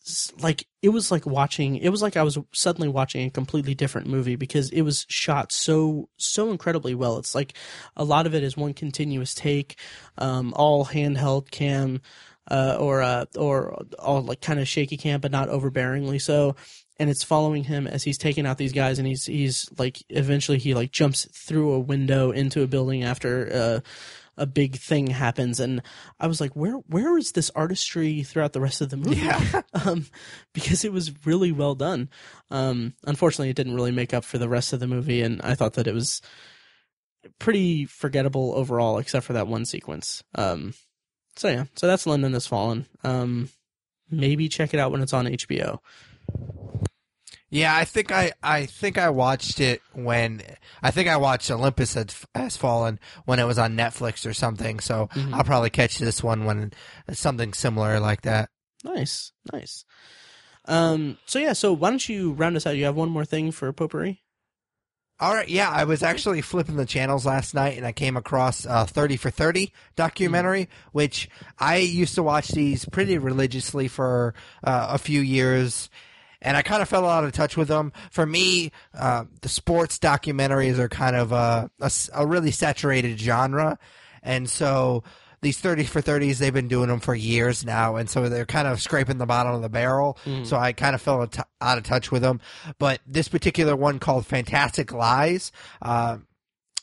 like it was like watching it was like i was suddenly watching a completely different movie because it was shot so so incredibly well. It's like a lot of it is one continuous take um all handheld cam uh or uh or all like kind of shaky cam but not overbearingly. So and it's following him as he's taking out these guys and he's he's like eventually he like jumps through a window into a building after uh a big thing happens. And i was like where where is this artistry throughout the rest of the movie? Yeah. um because it was really well done. Um unfortunately it didn't really make up for the rest of the movie and i thought that it was pretty forgettable overall except for that one sequence. Um so yeah. So that's london has fallen. Um maybe check it out when it's on hbo Yeah, I think I I think I watched it when I think I watched Olympus has, has fallen when it was on Netflix or something. So Mhm. I'll probably catch this one when something similar like that. Nice, nice. Um, so yeah, so why don't you round us out? You have one more thing for potpourri? All right, yeah, I was actually flipping the channels last night and I came across uh, 30 for 30 documentary, which I used to watch these pretty religiously for uh, a few years. And I kind of fell out of touch with them. For me, uh, the sports documentaries are kind of a really saturated genre. And so these 30 for 30s, they've been doing them for years now. And so they're kind of scraping the bottom of the barrel. So I kind of fell out out of touch with them. But this particular one called Fantastic Lies, uh,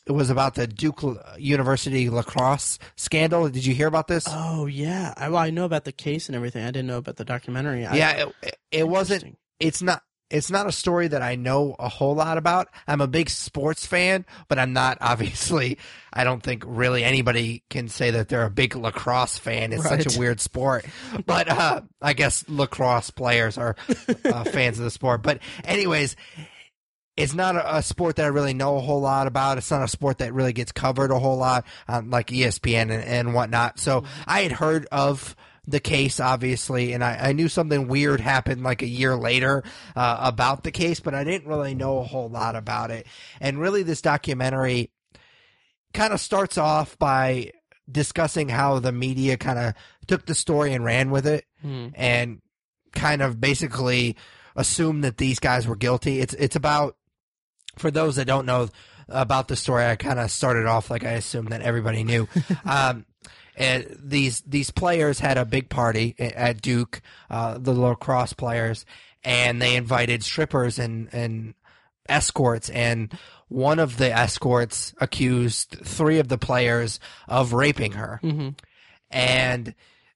it was about the Duke University lacrosse scandal. Did you hear about this? Oh yeah, I, well, I know about the case and everything. I didn't know about the documentary. I, yeah, it, it wasn't. It's not. It's not a story that I know a whole lot about. I'm a big sports fan, but I'm not obviously. I don't think really anybody can say that they're a big lacrosse fan. It's such a weird sport, but uh, I guess lacrosse players are uh, fans of the sport. But anyways, it's not a, a sport that I really know a whole lot about. It's not a sport that really gets covered a whole lot on like ESPN and, and whatnot. So I had heard of the case, obviously, and I, I knew something weird happened like a year later uh, about the case, but I didn't really know a whole lot about it. And really, this documentary kind of starts off by discussing how the media kind of took the story and ran with it Hmm. and kind of basically assumed that these guys were guilty. It's it's about for those that don't know about the story, I kind of started off like I assumed that everybody knew. um, and these these players had a big party at Duke, uh, the lacrosse players, and they invited strippers and and escorts and one of the escorts accused three of the players of raping her. Hmm and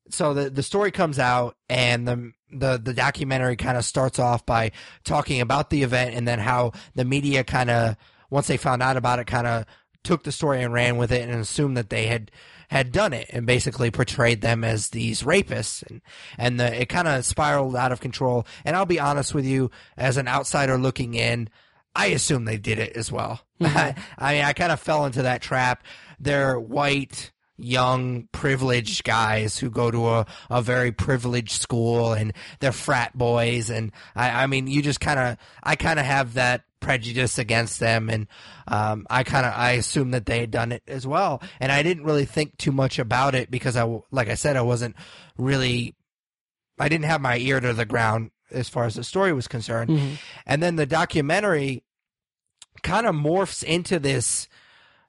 so the the story comes out and the the the documentary kind of starts off by talking about the event and then how the media kind of once they found out about it kind of took the story and ran with it and assumed that they had had done it and basically portrayed them as these rapists and and the, it kind of spiraled out of control and I'll be honest with you as an outsider looking in I assume they did it as well. Mm-hmm. I mean, I kind of fell into that trap. They're white, young, privileged guys who go to a, a very privileged school and they're frat boys. And I, I mean, you just kind of, I kind of have that prejudice against them. And, um, I kind of, I assumed that they had done it as well. And I didn't really think too much about it because i like I said, I wasn't really, I didn't have my ear to the ground as far as the story was concerned. Mhm. And then the documentary kind of morphs into this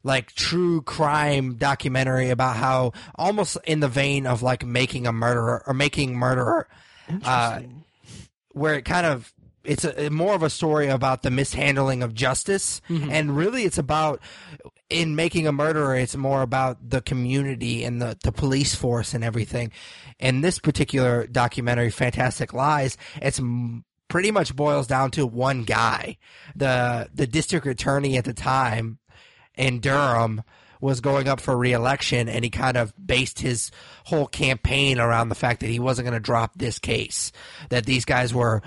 like true crime documentary about how almost in the vein of like making a murderer or making murderer uh, where it kind of it's a, more of a story about the mishandling of justice. Mm-hmm. And really it's about in making a murderer it's more about the community and the, the police force and everything. In this particular documentary fantastic lies it's m- pretty much boils down to one guy. The the district attorney at the time in Durham was going up for reelection and he kind of based his whole campaign around the fact that he wasn't going to drop this case that these guys were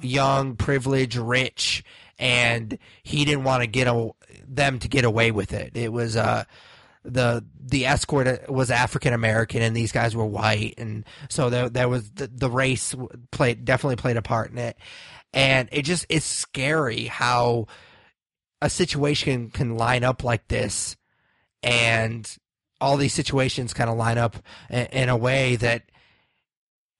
young privileged rich and he didn't want to get a, them to get away with it. It was uh the the escort was African American and these guys were white and so there there was the, the race played definitely played a part in it. And it just it's scary how a situation can line up like this and all these situations kind of line up in, a way that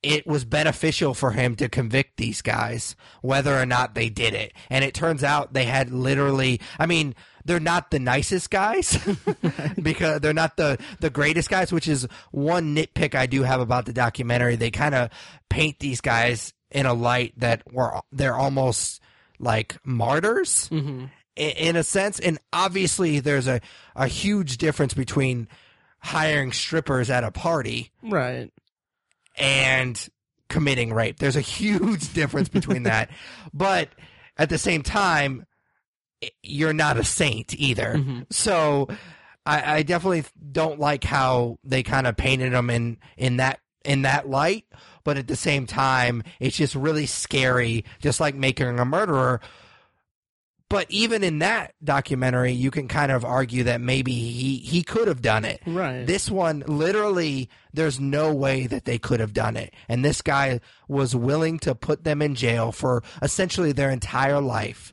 it was beneficial for him to convict these guys whether or not they did it. And it turns out they had literally i mean they're not the nicest guys because they're not the the greatest guys which is one nitpick i do have about the documentary. They kind of paint these guys in a light that were they're almost like martyrs. Mm-hmm. In a sense and obviously there's a, a huge difference between hiring strippers at a party Right. and committing rape there's a huge difference between that but at the same time you're not a saint either Mhm. so I, I definitely don't like how they kind of painted him in in that in that light but at the same time it's just really scary just like making a murderer but even in that documentary you can kind of argue that maybe he he could have done it. Right. this one literally there's no way that they could have done it. And this guy was willing to put them in jail for essentially their entire life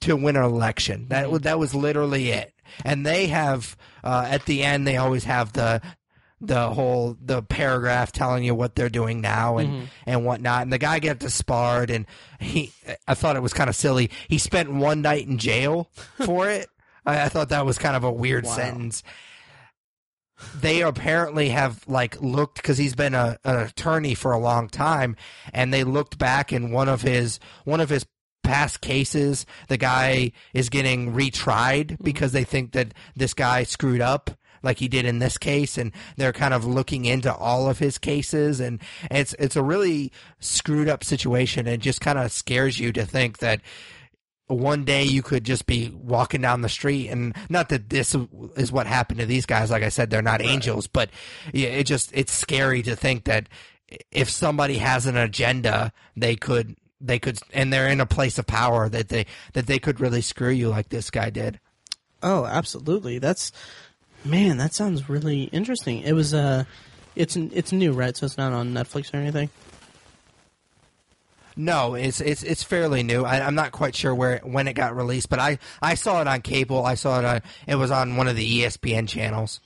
to win an election. That was that was literally it. And they have uh, at the end they always have the the whole the paragraph telling you what they're doing now and Mhm. and whatnot. And the guy got disbarred and he i thought it was kind of silly. He spent one night in jail for it. I, I thought that was kind of a weird Wow. sentence. They apparently have like looked because he's been a, an attorney for a long time and they looked back in one of his one of his past cases the guy is getting retried because they think that this guy screwed up like he did in this case and they're kind of looking into all of his cases and it's it's a really screwed up situation. And just kind of scares you to think that one day you could just be walking down the street and not that this is what happened to these guys like i said they're not angels but yeah, it just it's scary to think that if somebody has an agenda they could they could and they're in a place of power that they that they could really screw you like this guy did. Oh, absolutely. That's man. That sounds really interesting. It was uh, it's it's new, right? So it's not on Netflix or anything. No, it's it's it's fairly new. I, I'm not quite sure where when it got released, but I I saw it on cable. I saw it on it was on one of the ESPN channels.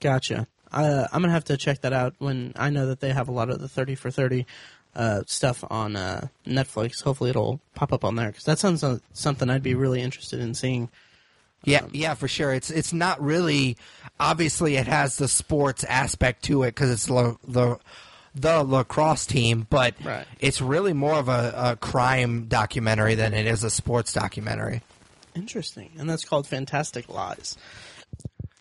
Gotcha. Uh, I'm gonna have to check that out when I know that they have a lot of the thirty for thirty uh, stuff on uh, Netflix. Hopefully, it'll pop up on there because that sounds uh, something I'd be really interested in seeing. Yeah, yeah, for sure. It's it's not really obviously it has the sports aspect to it because it's the the lacrosse team, but Right. it's really more of a, a crime documentary than it is a sports documentary. Interesting, and that's called Fantastic Lies.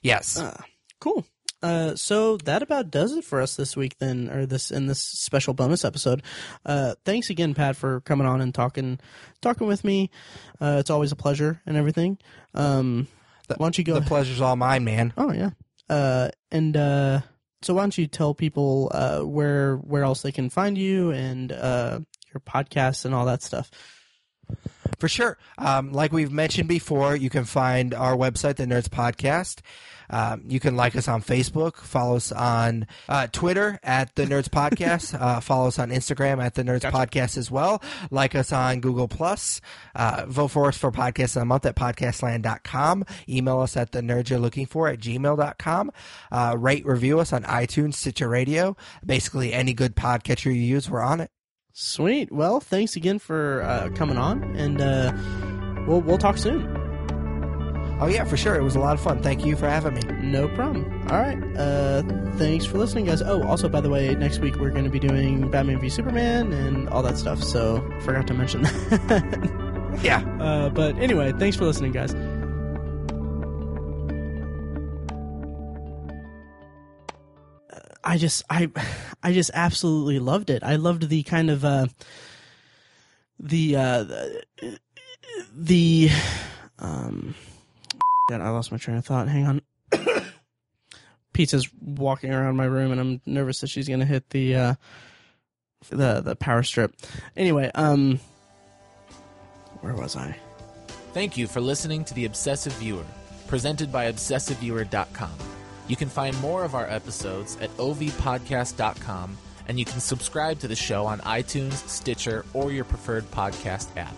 Yes. Uh, cool. Uh, so that about does it for us this week, then, or this in this special bonus episode. Uh, thanks again, Pat, for coming on and talking, talking with me. Uh, it's always a pleasure and everything. Um, why don't you go? the pleasure's all mine, man. oh yeah. Uh, and uh, so why don't you tell people uh where where else they can find you and uh your podcasts and all that stuff. For sure. Um, like we've mentioned before, you can find our website, The Nerds Podcast. Um, you can like us on Facebook, follow us on uh, Twitter at The Nerds Podcast, uh, follow us on Instagram at The Nerds Podcast as well. Like us on Google Plus. Uh, vote for us for Podcast of the Month at podcastland.com. Email us at The Nerds You're Looking For at gmail.com. Uh, rate, review us on iTunes, Stitcher Radio. Basically, any good podcatcher you use, we're on it. Sweet. Well, thanks again for uh, coming on, and uh, we'll we'll talk soon. Oh yeah, for sure. It was a lot of fun. Thank you for having me. No problem. All right. Uh, thanks for listening, guys. Oh, also, by the way, next week we're going to be doing Batman v Superman and all that stuff. So forgot to mention that. Yeah. uh, but anyway, thanks for listening, guys. I just, I, I just absolutely loved it. I loved the kind of, uh, the, uh, the, the um, I lost my train of thought. Hang on. Pizza's walking around my room, and I'm nervous that she's gonna hit the uh, the the power strip. Anyway, um, where was I? Thank you for listening to The Obsessive Viewer, presented by ObsessiveViewer.com. You can find more of our episodes at ovpodcast.com, and you can subscribe to the show on iTunes, Stitcher, or your preferred podcast app.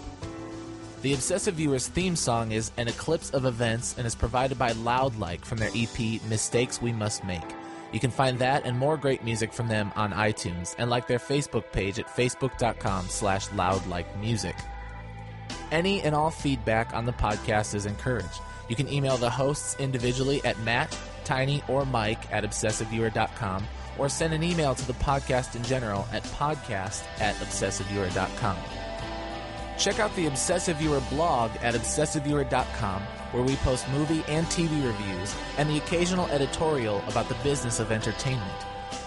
The Obsessive Viewer's theme song is An Eclipse of Events and is provided by Loudlike from their EP Mistakes We Must Make. You can find that and more great music from them on iTunes and like their Facebook page at facebook.com slash loudlikemusic. Any and all feedback on the podcast is encouraged. You can email the hosts individually at Matt, Tiny, or Mike at obsessiveviewer.com or send an email to the podcast in general at podcast at obsessiveviewer.com. Check out the Obsessive Viewer blog at obsessiveviewer.com where we post movie and TV reviews and the occasional editorial about the business of entertainment.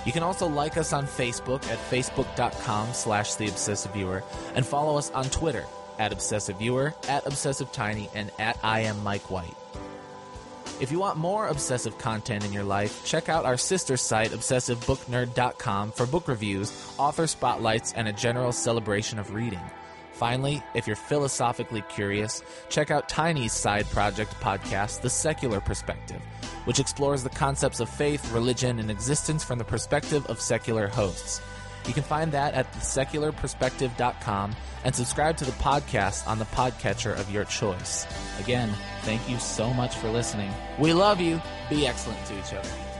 You can also like us on Facebook at facebook.com slash the obsessive viewer and follow us on Twitter at obsessive viewer, at obsessive tiny, and at I am Mike White. If you want more obsessive content in your life, check out our sister site, obsessivebooknerd.com, for book reviews, author spotlights, and a general celebration of reading. Finally, if you're philosophically curious, check out Tiny's side project podcast, The Secular Perspective, which explores the concepts of faith, religion, and existence from the perspective of secular hosts. You can find that at thesecularperspective.com and subscribe to the podcast on the podcatcher of your choice. Again, thank you so much for listening. We love you. Be excellent to each other.